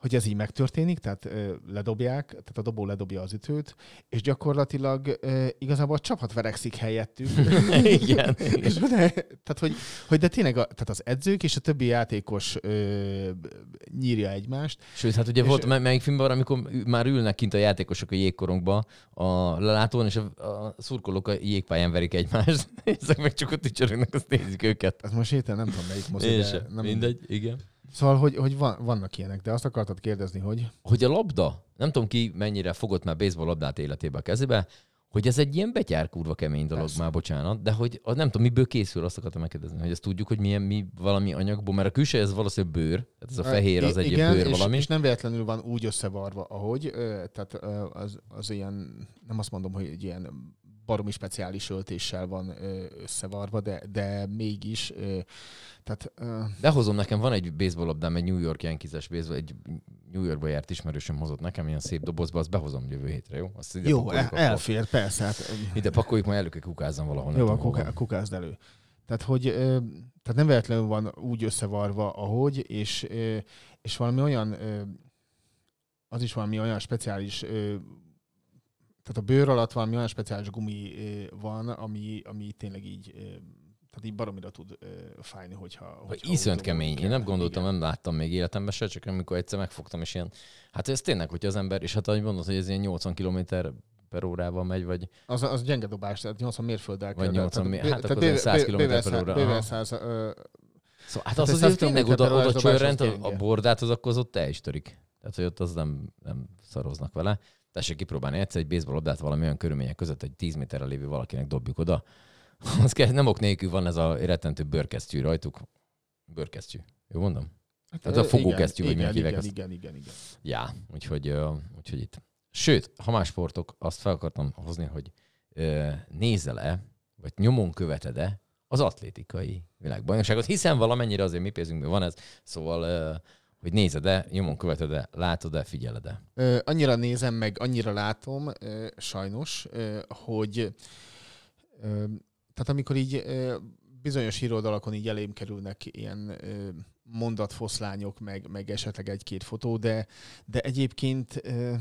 Speaker 2: hogy ez így megtörténik, tehát ö, ledobják, tehát a dobó ledobja az ütőt, és gyakorlatilag ö, igazából a csapat verekszik helyettük. [LAUGHS]
Speaker 3: Igen, [LAUGHS]
Speaker 2: és de, tehát, hogy, hogy de tényleg a, tehát az edzők és a többi játékos ö, nyírja egymást.
Speaker 3: Sőt, hát ugye
Speaker 2: És-
Speaker 3: volt, mely- melyik filmben van, amikor már ülnek kint a játékosok a jégkorongba a lelátón, és a, a szurkolók a jégpályán verik egymást, és [LAUGHS] ezek meg csak ott ücsörögnek, azt nézik őket.
Speaker 2: Ez most héten nem tudom melyik mozi, nem
Speaker 3: Mindegy, igen.
Speaker 2: Szóval, hogy, hogy van, vannak ilyenek, de azt akartad kérdezni, hogy
Speaker 3: Hogy a labda, nem tudom ki mennyire fogott már baseball labdát életébe a kezébe, hogy ez egy ilyen betyár kurva kemény dolog
Speaker 2: Persze.
Speaker 3: már, bocsánat, de hogy az nem tudom, miből készül, azt akartam megkérdezni, hogy ezt tudjuk, hogy milyen mi valami anyagból, mert a külső ez valószínűleg bőr, tehát ez a fehér az egy bőr
Speaker 2: és,
Speaker 3: valami.
Speaker 2: És nem véletlenül van úgy összevarva, ahogy, tehát az, az ilyen, nem azt mondom, hogy egy ilyen baromi speciális öltéssel van összevarva, de, de mégis, tehát
Speaker 3: Behozom nekem, van egy baseball labdám, egy New York Yankees-es baseball, egy New Yorkba járt ismerősöm hozott nekem ilyen szép dobozba, azt behozom jövő hétre, jó? Azt ide
Speaker 2: jó,
Speaker 3: pakoljuk
Speaker 2: el,
Speaker 3: akkor.
Speaker 2: elfér, persze, hát
Speaker 3: Ide pakoljuk, majd elő kell kukázzam valahol.
Speaker 2: jó, kuká, kukázd elő. Tehát, hogy tehát nem véletlenül van úgy összevarva, ahogy, és, és valami olyan, az is valami olyan speciális, tehát a bőr alatt valami olyan speciális gumi van, ami, ami tényleg így, tehát így baromira tud ö, fájni, hogyha...
Speaker 3: Hogy
Speaker 2: hogyha
Speaker 3: iszonyat kemény.
Speaker 2: dobunk
Speaker 3: Én nem gondoltam,
Speaker 2: Igen.
Speaker 3: nem láttam még életemben se, csak amikor egyszer megfogtam, és ilyen, hát ez tényleg, hogy az ember, és hát ahogy mondod, hogy ez ilyen 80 km per órával megy, vagy
Speaker 2: Az, az gyenge dobás, tehát 80 mérfölddel
Speaker 3: Vagy
Speaker 2: kell.
Speaker 3: 80
Speaker 2: tehát
Speaker 3: mér- hát akkor az
Speaker 2: bő-
Speaker 3: 100
Speaker 2: bő-
Speaker 3: kilométer
Speaker 2: bőven
Speaker 3: per óra.
Speaker 2: Bőven
Speaker 3: Aha.
Speaker 2: 100, ö,
Speaker 3: Szóval, hát az
Speaker 2: 100
Speaker 3: tényleg oda, oda csörrent a, bordát, az akkor az ott el is törik. Tehát, hogy ott az nem, nem szaroznak vele. Tessék kipróbálni egyszer egy baseball valami olyan körülmények között, egy 10 méterre lévő valakinek dobjuk oda. [LAUGHS] Az kell, nem ok nélkül van ez a rettentő bőrkesztyű rajtuk. Bőrkesztyű. Jó mondom? Tehát a fogókesztyű, vagy minek hívják
Speaker 2: igen,
Speaker 3: azt.
Speaker 2: igen, igen, igen.
Speaker 3: Já, úgyhogy, úgyhogy itt. Sőt, ha más sportok, azt fel akartam hozni, hogy nézel-e, vagy nyomon követed-e az atlétikai világbajnokságot, hiszen valamennyire azért mi pénzünkben van ez, szóval, hogy nézed-e, nyomon követed-e, látod-e, figyeled-e.
Speaker 2: Ö, annyira nézem meg, annyira látom, ö, sajnos, ö, hogy ö, tehát amikor így ö, bizonyos híroldalakon így elém kerülnek ilyen ö, mondatfoszlányok, meg, meg esetleg egy-két fotó, de, de egyébként ö,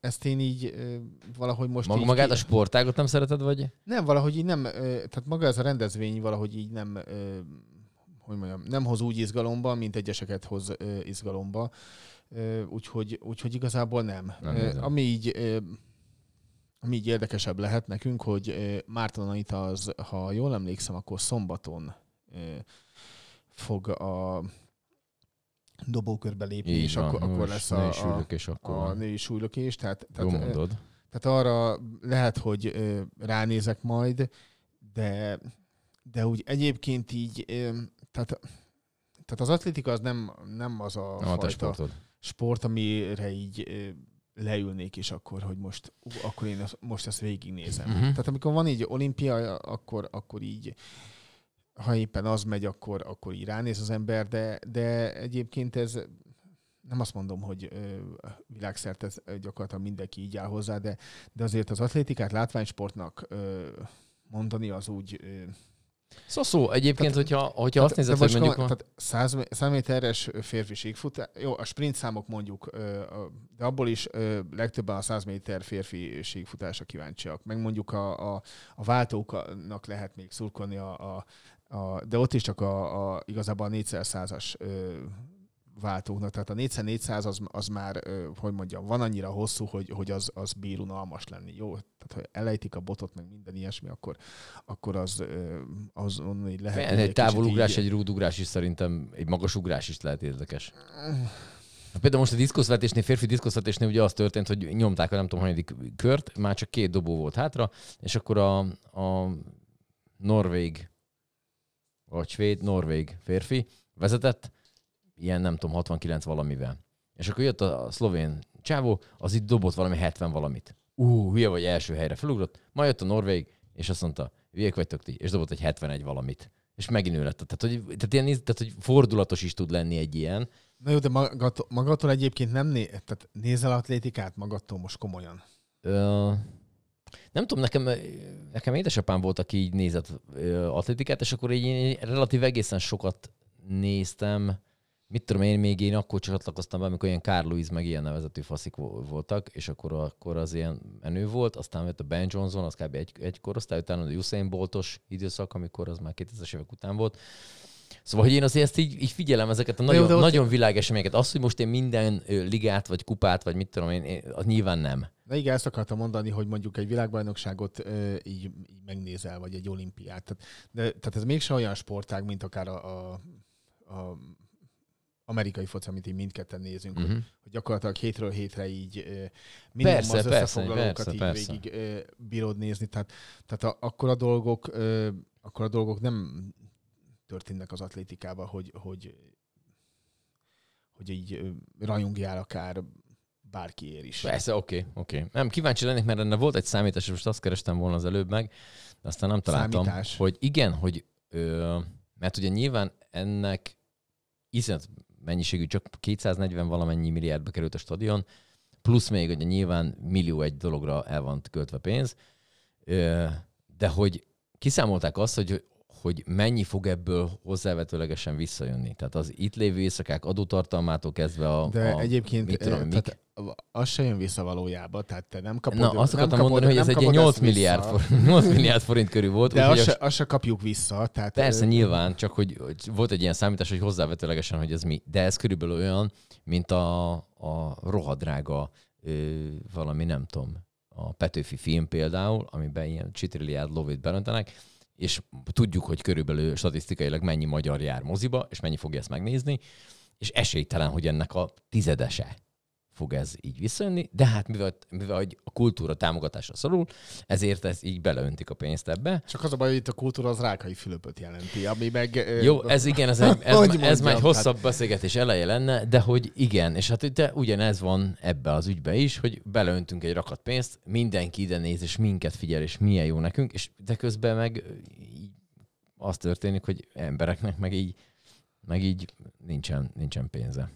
Speaker 2: ezt én így ö, valahogy most
Speaker 3: Mag,
Speaker 2: így
Speaker 3: magát a sportágot nem szereted, vagy?
Speaker 2: Nem, valahogy így nem, ö, tehát maga ez a rendezvény valahogy így nem, ö, hogy mondjam, nem hoz úgy izgalomba, mint egyeseket hoz ö, izgalomba. Ö, Úgyhogy, úgyhogy igazából nem.
Speaker 3: Nem
Speaker 2: Ö. Ami így, ö, ami így érdekesebb lehet nekünk, hogy Márton Anita az, ha jól emlékszem, akkor szombaton fog a dobókörbe lépni,
Speaker 3: Így
Speaker 2: és
Speaker 3: van,
Speaker 2: akkor, akkor lesz a,
Speaker 3: is
Speaker 2: a,
Speaker 3: ülök, és akkor
Speaker 2: a női súlylökés. Tehát,
Speaker 3: Jó
Speaker 2: tehát, ö,
Speaker 3: mondod.
Speaker 2: tehát arra lehet, hogy ránézek majd, de, de úgy egyébként így, tehát, tehát az atlétika az nem, nem az a
Speaker 3: Nem
Speaker 2: fajta
Speaker 3: sportod.
Speaker 2: sport, amire így leülnék, és akkor, hogy most, ú, akkor én most ezt végignézem.
Speaker 3: Mhm.
Speaker 2: Tehát amikor van így olimpia, akkor, akkor így, ha éppen az megy, akkor, akkor így ránéz az ember, de, de egyébként ez nem azt mondom, hogy ö, világszerte gyakorlatilag mindenki így áll hozzá, de, de azért az atlétikát látványsportnak ö, mondani az úgy... Ö,
Speaker 3: Szó, szó. Egyébként,
Speaker 2: Tehát-
Speaker 3: hogyha, hogyha azt nézed, hogy mondjuk...
Speaker 2: komolyan, Tehát 100, 100 méteres férfi síkfutás, jó, a sprint számok mondjuk, de abból is legtöbben a 100 méter férfi síkfutásra kíváncsiak. Meg mondjuk a, a, a váltóknak lehet még szurkolni, a, a, a, de ott is csak a, a igazából a 400-as váltóknak. Tehát a 4x400 az, az már, hogy mondjam, van annyira hosszú, hogy, hogy az, az bír unalmas lenni. Jó, tehát ha elejtik a botot, meg minden ilyesmi, akkor, akkor az, az onnan így lehet. hogy
Speaker 3: Egy távolugrás,
Speaker 2: így-
Speaker 3: egy rúdugrás is szerintem, egy magas ugrás is lehet érdekes. Például most a diszkoszvetésnél, férfi diszkoszvetésnél ugye az történt, hogy nyomták a nem tudom, hanyadik kört, már csak két dobó volt hátra, és akkor a, a norvég, vagy svéd, norvég férfi vezetett, ilyen nem tudom, 69 valamivel. És akkor jött a szlovén csávó, az itt dobott valami 70 valamit. Ú, hülye vagy első helyre felugrott, majd jött a norvég, és azt mondta, hülyék vagytok ti, és dobott egy 71 valamit. És megint ő lett. Tehát, hogy, tehát, ilyen, tehát, hogy fordulatos is tud lenni egy ilyen.
Speaker 2: Na jó, de magatól, magatól egyébként nem né, tehát nézel atlétikát magadtól most komolyan.
Speaker 3: Ö, nem tudom, nekem, nekem édesapám volt, aki így nézett ö, atlétikát, és akkor így én relatív egészen sokat néztem. Mit tudom én, még én akkor csatlakoztam be, amikor ilyen Carl Lewis meg ilyen nevezetű faszik vo- voltak, és akkor, akkor az ilyen menő volt, aztán jött a Ben Johnson, az kb. egy, egy korosztály, utána a Usain Boltos időszak, amikor az már 2000-es évek után volt. Szóval, hogy én azért ezt így, így figyelem ezeket a
Speaker 2: De jó,
Speaker 3: nagyon,
Speaker 2: de ott-
Speaker 3: nagyon világeseményeket. Az, hogy most én minden ligát, vagy kupát, vagy mit tudom én, én az nyilván nem.
Speaker 2: Na igen, ezt akartam mondani, hogy mondjuk egy világbajnokságot ö, így, így megnézel, vagy egy olimpiát. Tehát, de, tehát ez mégsem olyan sportág, mint akár a, a, a amerikai foci, amit így mindketten nézünk, uh-huh. hogy,
Speaker 3: Mhm.
Speaker 2: hogy gyakorlatilag hétről hétre így minimum
Speaker 3: Persze,
Speaker 2: az
Speaker 3: persze,
Speaker 2: összefoglalókat
Speaker 3: persze,
Speaker 2: így
Speaker 3: persze.
Speaker 2: végig ö, bírod nézni. Tehát, tehát a, akkor, a dolgok, ö, akkor a dolgok nem történnek az atlétikában, hogy, hogy, hogy így rajongjál akár bárkiért is.
Speaker 3: Persze, oké, oké. Nem, kíváncsi lennék, mert ennek volt egy számítás, és most azt kerestem volna az előbb meg, de aztán nem találtam,
Speaker 2: Számítás.
Speaker 3: hogy igen, hogy ö, mert ugye nyilván ennek iszonyat mennyiségű, csak 240 valamennyi milliárdba került a stadion, plusz még ugye nyilván millió egy dologra el van költve pénz, de hogy kiszámolták azt, hogy hogy mennyi fog ebből hozzávetőlegesen visszajönni. Tehát az itt lévő éjszakák adótartalmától kezdve a...
Speaker 2: De
Speaker 3: a,
Speaker 2: egyébként
Speaker 3: mit tudom,
Speaker 2: eh,
Speaker 3: mik?
Speaker 2: tehát az se jön vissza valójában, tehát te nem kapod.
Speaker 3: Na, azt akartam
Speaker 2: kapod,
Speaker 3: mondani, hogy ez egy ilyen
Speaker 2: kapod
Speaker 3: 8
Speaker 2: ezt
Speaker 3: milliárd, forint, 8 milliárd forint körül volt.
Speaker 2: De azt
Speaker 3: az-
Speaker 2: se, azt se kapjuk vissza. Tehát,
Speaker 3: Persze,
Speaker 2: ö,
Speaker 3: nyilván, csak hogy, hogy volt egy ilyen számítás, hogy hozzávetőlegesen, hogy ez mi. De ez körülbelül olyan, mint a, a rohadrága ö, valami, nem tudom, a Petőfi film például, amiben ilyen csitrilliárd lovét belöntenek, és tudjuk, hogy körülbelül statisztikailag mennyi magyar jár moziba, és mennyi fogja ezt megnézni, és esélytelen, hogy ennek a tizedese fog ez így visszajönni, de hát mivel, mivel a kultúra támogatásra szorul, ezért ez így beleöntik a pénzt ebbe,
Speaker 2: Csak az a baj, hogy itt a kultúra az Rákai Fülöpöt jelenti, ami meg...
Speaker 3: jó, ez igen, ez, egy, [LAUGHS] ez,
Speaker 2: Hogy
Speaker 3: ez már
Speaker 2: mondjam,
Speaker 3: egy hosszabb beszélgetés eleje lenne, de hogy igen, és hát de ugyanez van ebbe az ügybe is, hogy beleöntünk egy rakat pénzt, mindenki ide néz, és minket figyel, és milyen jó nekünk, és de közben meg az történik, hogy embereknek meg így, meg így nincsen, nincsen pénze.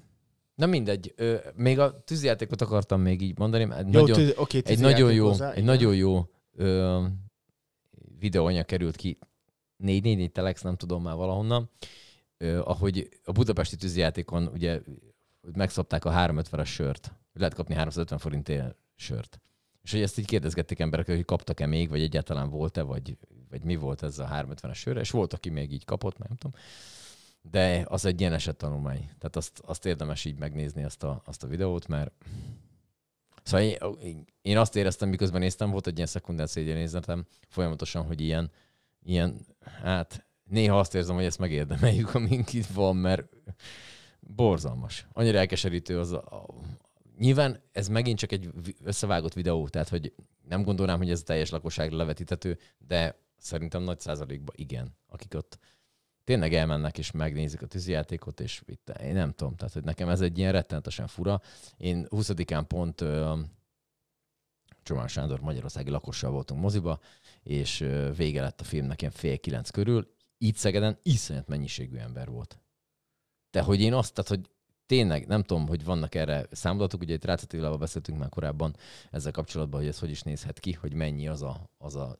Speaker 3: Na mindegy, ö, még a tűzijátékot akartam még így mondani, mert
Speaker 2: Jó,
Speaker 3: nagyon,
Speaker 2: tű- oké,
Speaker 3: egy nagyon jó,
Speaker 2: hozzá,
Speaker 3: egy
Speaker 2: igen.
Speaker 3: nagyon jó ö, videóanyag került ki, 4 telex, nem tudom már valahonnan, ö, ahogy a budapesti tűzijátékon ugye megszabták a 350-es sört. Lehet kapni 350 forintért sört. És hogy ezt így kérdezgették emberek, hogy kaptak-e még, vagy egyáltalán volt-e, vagy, vagy mi volt ez a 350-es sör, és volt, aki még így kapott, nem tudom. De az egy ilyen esettanulmány. Tehát azt, azt érdemes így megnézni azt a, azt a videót, mert Szóval én, én azt éreztem, miközben néztem, volt egy ilyen szekundár szégyenézetem folyamatosan, hogy ilyen, ilyen, hát néha azt érzem, hogy ezt megérdemeljük, amink itt van, mert borzalmas. Annyira elkeserítő az a, a Nyilván ez megint csak egy összevágott videó, tehát hogy nem gondolnám, hogy ez teljes lakosságra levetítető, de szerintem nagy százalékban igen, akik ott tényleg elmennek és megnézik a tűzijátékot, és itt, én nem tudom, tehát hogy nekem ez egy ilyen rettenetesen fura. Én 20-án pont ö, Csomán Sándor magyarországi lakossal voltunk moziba, és ö, vége lett a filmnek ilyen fél kilenc körül. Itt Szegeden iszonyat mennyiségű ember volt. De hogy én azt, tehát hogy tényleg nem tudom, hogy vannak erre számolatok, ugye itt Rácz Attilával beszéltünk már korábban ezzel kapcsolatban, hogy ez hogy is nézhet ki, hogy mennyi az a, az a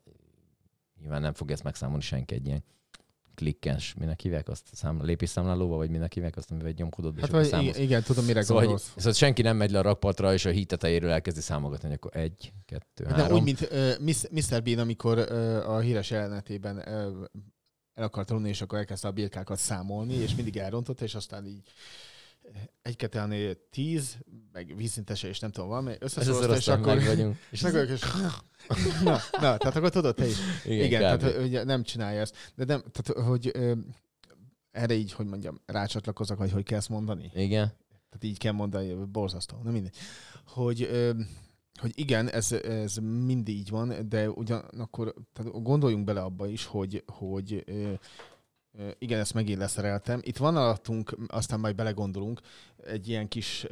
Speaker 3: nyilván nem fog ezt megszámolni senki egy ilyen klikkens, minek hívják azt, számla, lépésszámlálóval, vagy minek hívják azt, amivel nyomkodod,
Speaker 2: Hát vagy,
Speaker 3: számolsz.
Speaker 2: igen, tudom, mire
Speaker 3: Szóval, hogy,
Speaker 2: gondolsz.
Speaker 3: szóval senki nem megy le a rakpartra, és a híd tetejéről elkezdi számogatni, hogy akkor egy, kettő,
Speaker 2: De
Speaker 3: három.
Speaker 2: úgy, mint uh, Mr. Bean, amikor uh, a híres jelenetében uh, el akart aludni, és akkor elkezdte a birkákat számolni, és mindig elrontotta, és aztán így egy kettőnél tíz, meg vízszintese, és nem tudom, valami, összeszorozta, és akkor...
Speaker 3: meg vagyunk.
Speaker 2: És meg vagyok, és... Na, na, tehát akkor tudod te is.
Speaker 3: Igen,
Speaker 2: Igen,
Speaker 3: kb.
Speaker 2: tehát hogy nem csinálja ezt. De nem, tehát hogy ö, erre így, hogy mondjam, rácsatlakozok, vagy hogy kell ezt mondani?
Speaker 3: Igen.
Speaker 2: Tehát így kell mondani, borzasztó, nem mindegy. Hogy, ö, hogy igen, ez, ez mindig így van, de ugyanakkor tehát gondoljunk bele abba is, hogy, hogy igen, ezt megint leszereltem. Itt van alattunk, aztán majd belegondolunk, egy ilyen kis,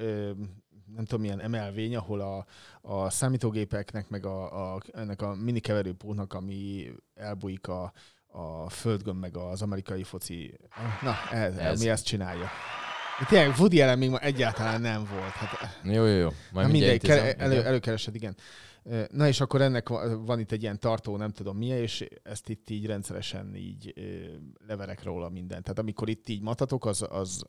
Speaker 2: nem tudom, milyen emelvény, ahol a, a számítógépeknek, meg a, a, ennek a mini keverőpótnak, ami elbújik a, a földgömb, meg az amerikai foci. Na, ez,
Speaker 3: Ez.
Speaker 2: mi ezt csinálja. Tényleg Woody Allen még ma egyáltalán nem volt. Hát,
Speaker 3: Jó, jó, jó. Majd mindjárt
Speaker 2: mindegy, elő, előkeresed, igen. Na és akkor ennek va- van itt egy ilyen tartó, nem tudom milyen, és ezt itt így rendszeresen így leverek róla mindent. Tehát amikor itt így matatok, az, az,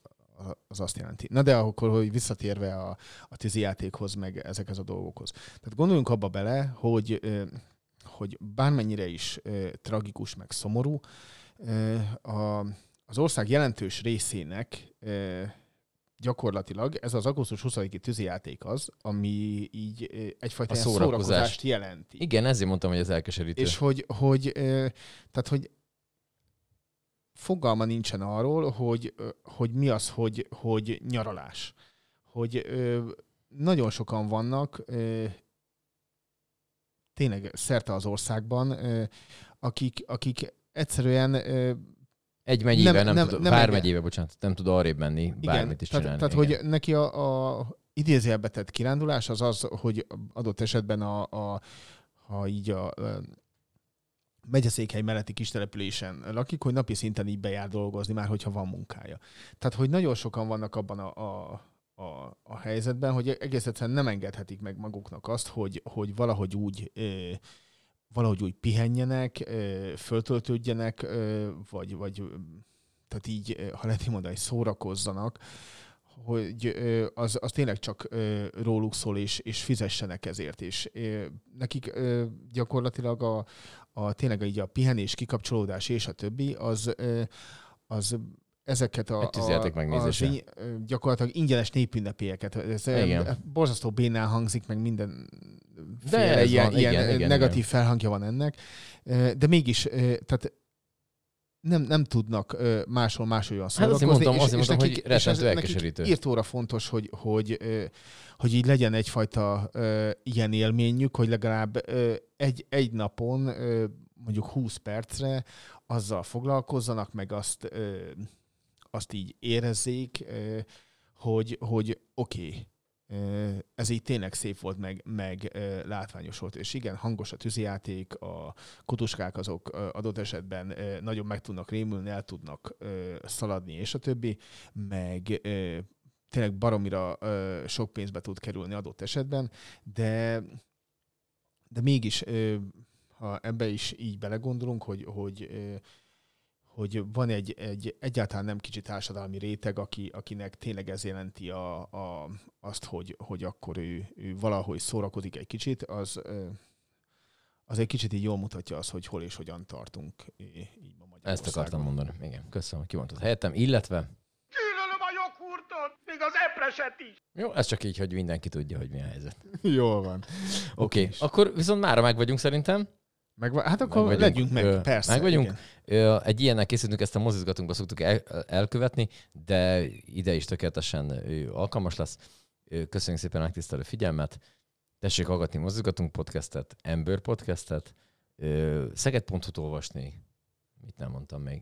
Speaker 2: az azt jelenti. Na de akkor, hogy visszatérve a, a tűzijátékhoz, meg ezekhez a dolgokhoz. Tehát gondoljunk abba bele, hogy, hogy bármennyire is tragikus, meg szomorú, a, az ország jelentős részének gyakorlatilag ez az augusztus 20-i tűzijáték az, ami így egyfajta
Speaker 3: A szórakozást.
Speaker 2: szórakozást jelenti.
Speaker 3: Igen, ezért mondtam, hogy ez elkeserítő.
Speaker 2: És hogy, hogy, tehát, hogy fogalma nincsen arról, hogy, hogy mi az, hogy, hogy nyaralás. Hogy nagyon sokan vannak, tényleg szerte az országban, akik, akik egyszerűen
Speaker 3: Egy megyével nem,
Speaker 2: Nem-
Speaker 3: nem, tud,
Speaker 2: nem
Speaker 3: vármegyével, bocsánat, nem tud arrébb menni, bármit is
Speaker 2: tehát,
Speaker 3: csinálni.
Speaker 2: Tehát,
Speaker 3: igen.
Speaker 2: hogy neki a, a idézőjelbe tett kirándulás az az, hogy adott esetben a, a ha így a ö, megyeszékhely melletti kis településen lakik, hogy napi szinten így bejár dolgozni, már hogyha van munkája. Tehát, hogy nagyon sokan vannak abban a, a, a, a helyzetben, hogy egész egyszerűen nem engedhetik meg maguknak azt, hogy, hogy valahogy úgy ö, valahogy úgy pihenjenek, föltöltődjenek, vagy, vagy tehát így, ha lehet mondani, szórakozzanak, hogy az, az tényleg csak róluk szól, és, és fizessenek ezért. Ö, nekik gyakorlatilag a, a tényleg így a pihenés, kikapcsolódás és a többi, az, az ezeket a, a,
Speaker 3: megnézése.
Speaker 2: ö, gyakorlatilag ingyenes népünnepélyeket. Ez
Speaker 3: Igen.
Speaker 2: Borzasztó bénál hangzik, meg minden
Speaker 3: De ez
Speaker 2: ilyen,
Speaker 3: van,
Speaker 2: ilyen
Speaker 3: igen,
Speaker 2: negatív
Speaker 3: igen.
Speaker 2: felhangja van ennek, de mégis, tehát nem, nem tudnak máshol máshol
Speaker 3: Hát azért mondtam, azért mondtam, hogy rettentő elkeserítő.
Speaker 2: írtóra fontos, hogy, hogy, hogy így legyen egyfajta ilyen élményük, hogy legalább egy, egy napon mondjuk 20 percre azzal foglalkozzanak, meg azt, azt így érezzék, hogy, hogy oké, okay, ez így tényleg szép volt, meg, meg látványos volt. És igen, hangos a tűzijáték, a kutuskák azok adott esetben nagyon meg tudnak rémülni, el tudnak szaladni, és a többi, meg tényleg baromira sok pénzbe tud kerülni adott esetben, de, de mégis, ha ebbe is így belegondolunk, hogy, hogy hogy van egy, egy egyáltalán nem kicsi társadalmi réteg, aki, akinek tényleg ez jelenti a, a, azt, hogy, hogy akkor ő, ő valahogy szórakozik egy kicsit, az, az egy kicsit így jól mutatja azt, hogy hol és hogyan tartunk így ma Magyarországon.
Speaker 3: Ezt akartam mondani. Igen, köszönöm, kimondtad helyettem. Illetve,
Speaker 6: joghurtot, még az epreset is.
Speaker 3: jó, ez csak így, hogy mindenki tudja, hogy mi a helyzet.
Speaker 2: Jól van.
Speaker 3: Oké, okay.
Speaker 2: is.
Speaker 3: akkor viszont mára meg vagyunk szerintem.
Speaker 2: Meg, hát akkor
Speaker 3: Meg vagyunk.
Speaker 2: legyünk meg,
Speaker 3: Ö,
Speaker 2: persze.
Speaker 3: meg vagyunk. Ö, Egy ilyennek készítünk, ezt a mozizgatunkba szoktuk el, elkövetni, de ide is tökéletesen alkalmas lesz. Köszönjük szépen a megtisztelő figyelmet. Tessék hallgatni Mozizgatunk podcastet, Ember podcastet, Szeged.hu-t olvasni. Mit nem mondtam még?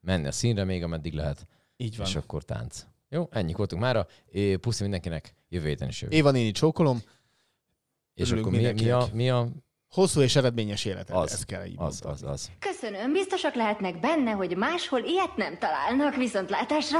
Speaker 3: Menni a színre még, ameddig lehet.
Speaker 2: Így van.
Speaker 3: És akkor tánc. Jó, ennyi voltunk mára. Puszi mindenkinek, jövő héten is jövő.
Speaker 2: Éva néni csókolom.
Speaker 3: És
Speaker 2: örülünk
Speaker 3: akkor mi, mi, a, mi a...
Speaker 2: Hosszú és eredményes életet.
Speaker 3: Az,
Speaker 2: Ez kell így
Speaker 3: az,
Speaker 2: mondani.
Speaker 3: az, az.
Speaker 7: Köszönöm, biztosak lehetnek benne, hogy máshol ilyet nem találnak viszontlátásra.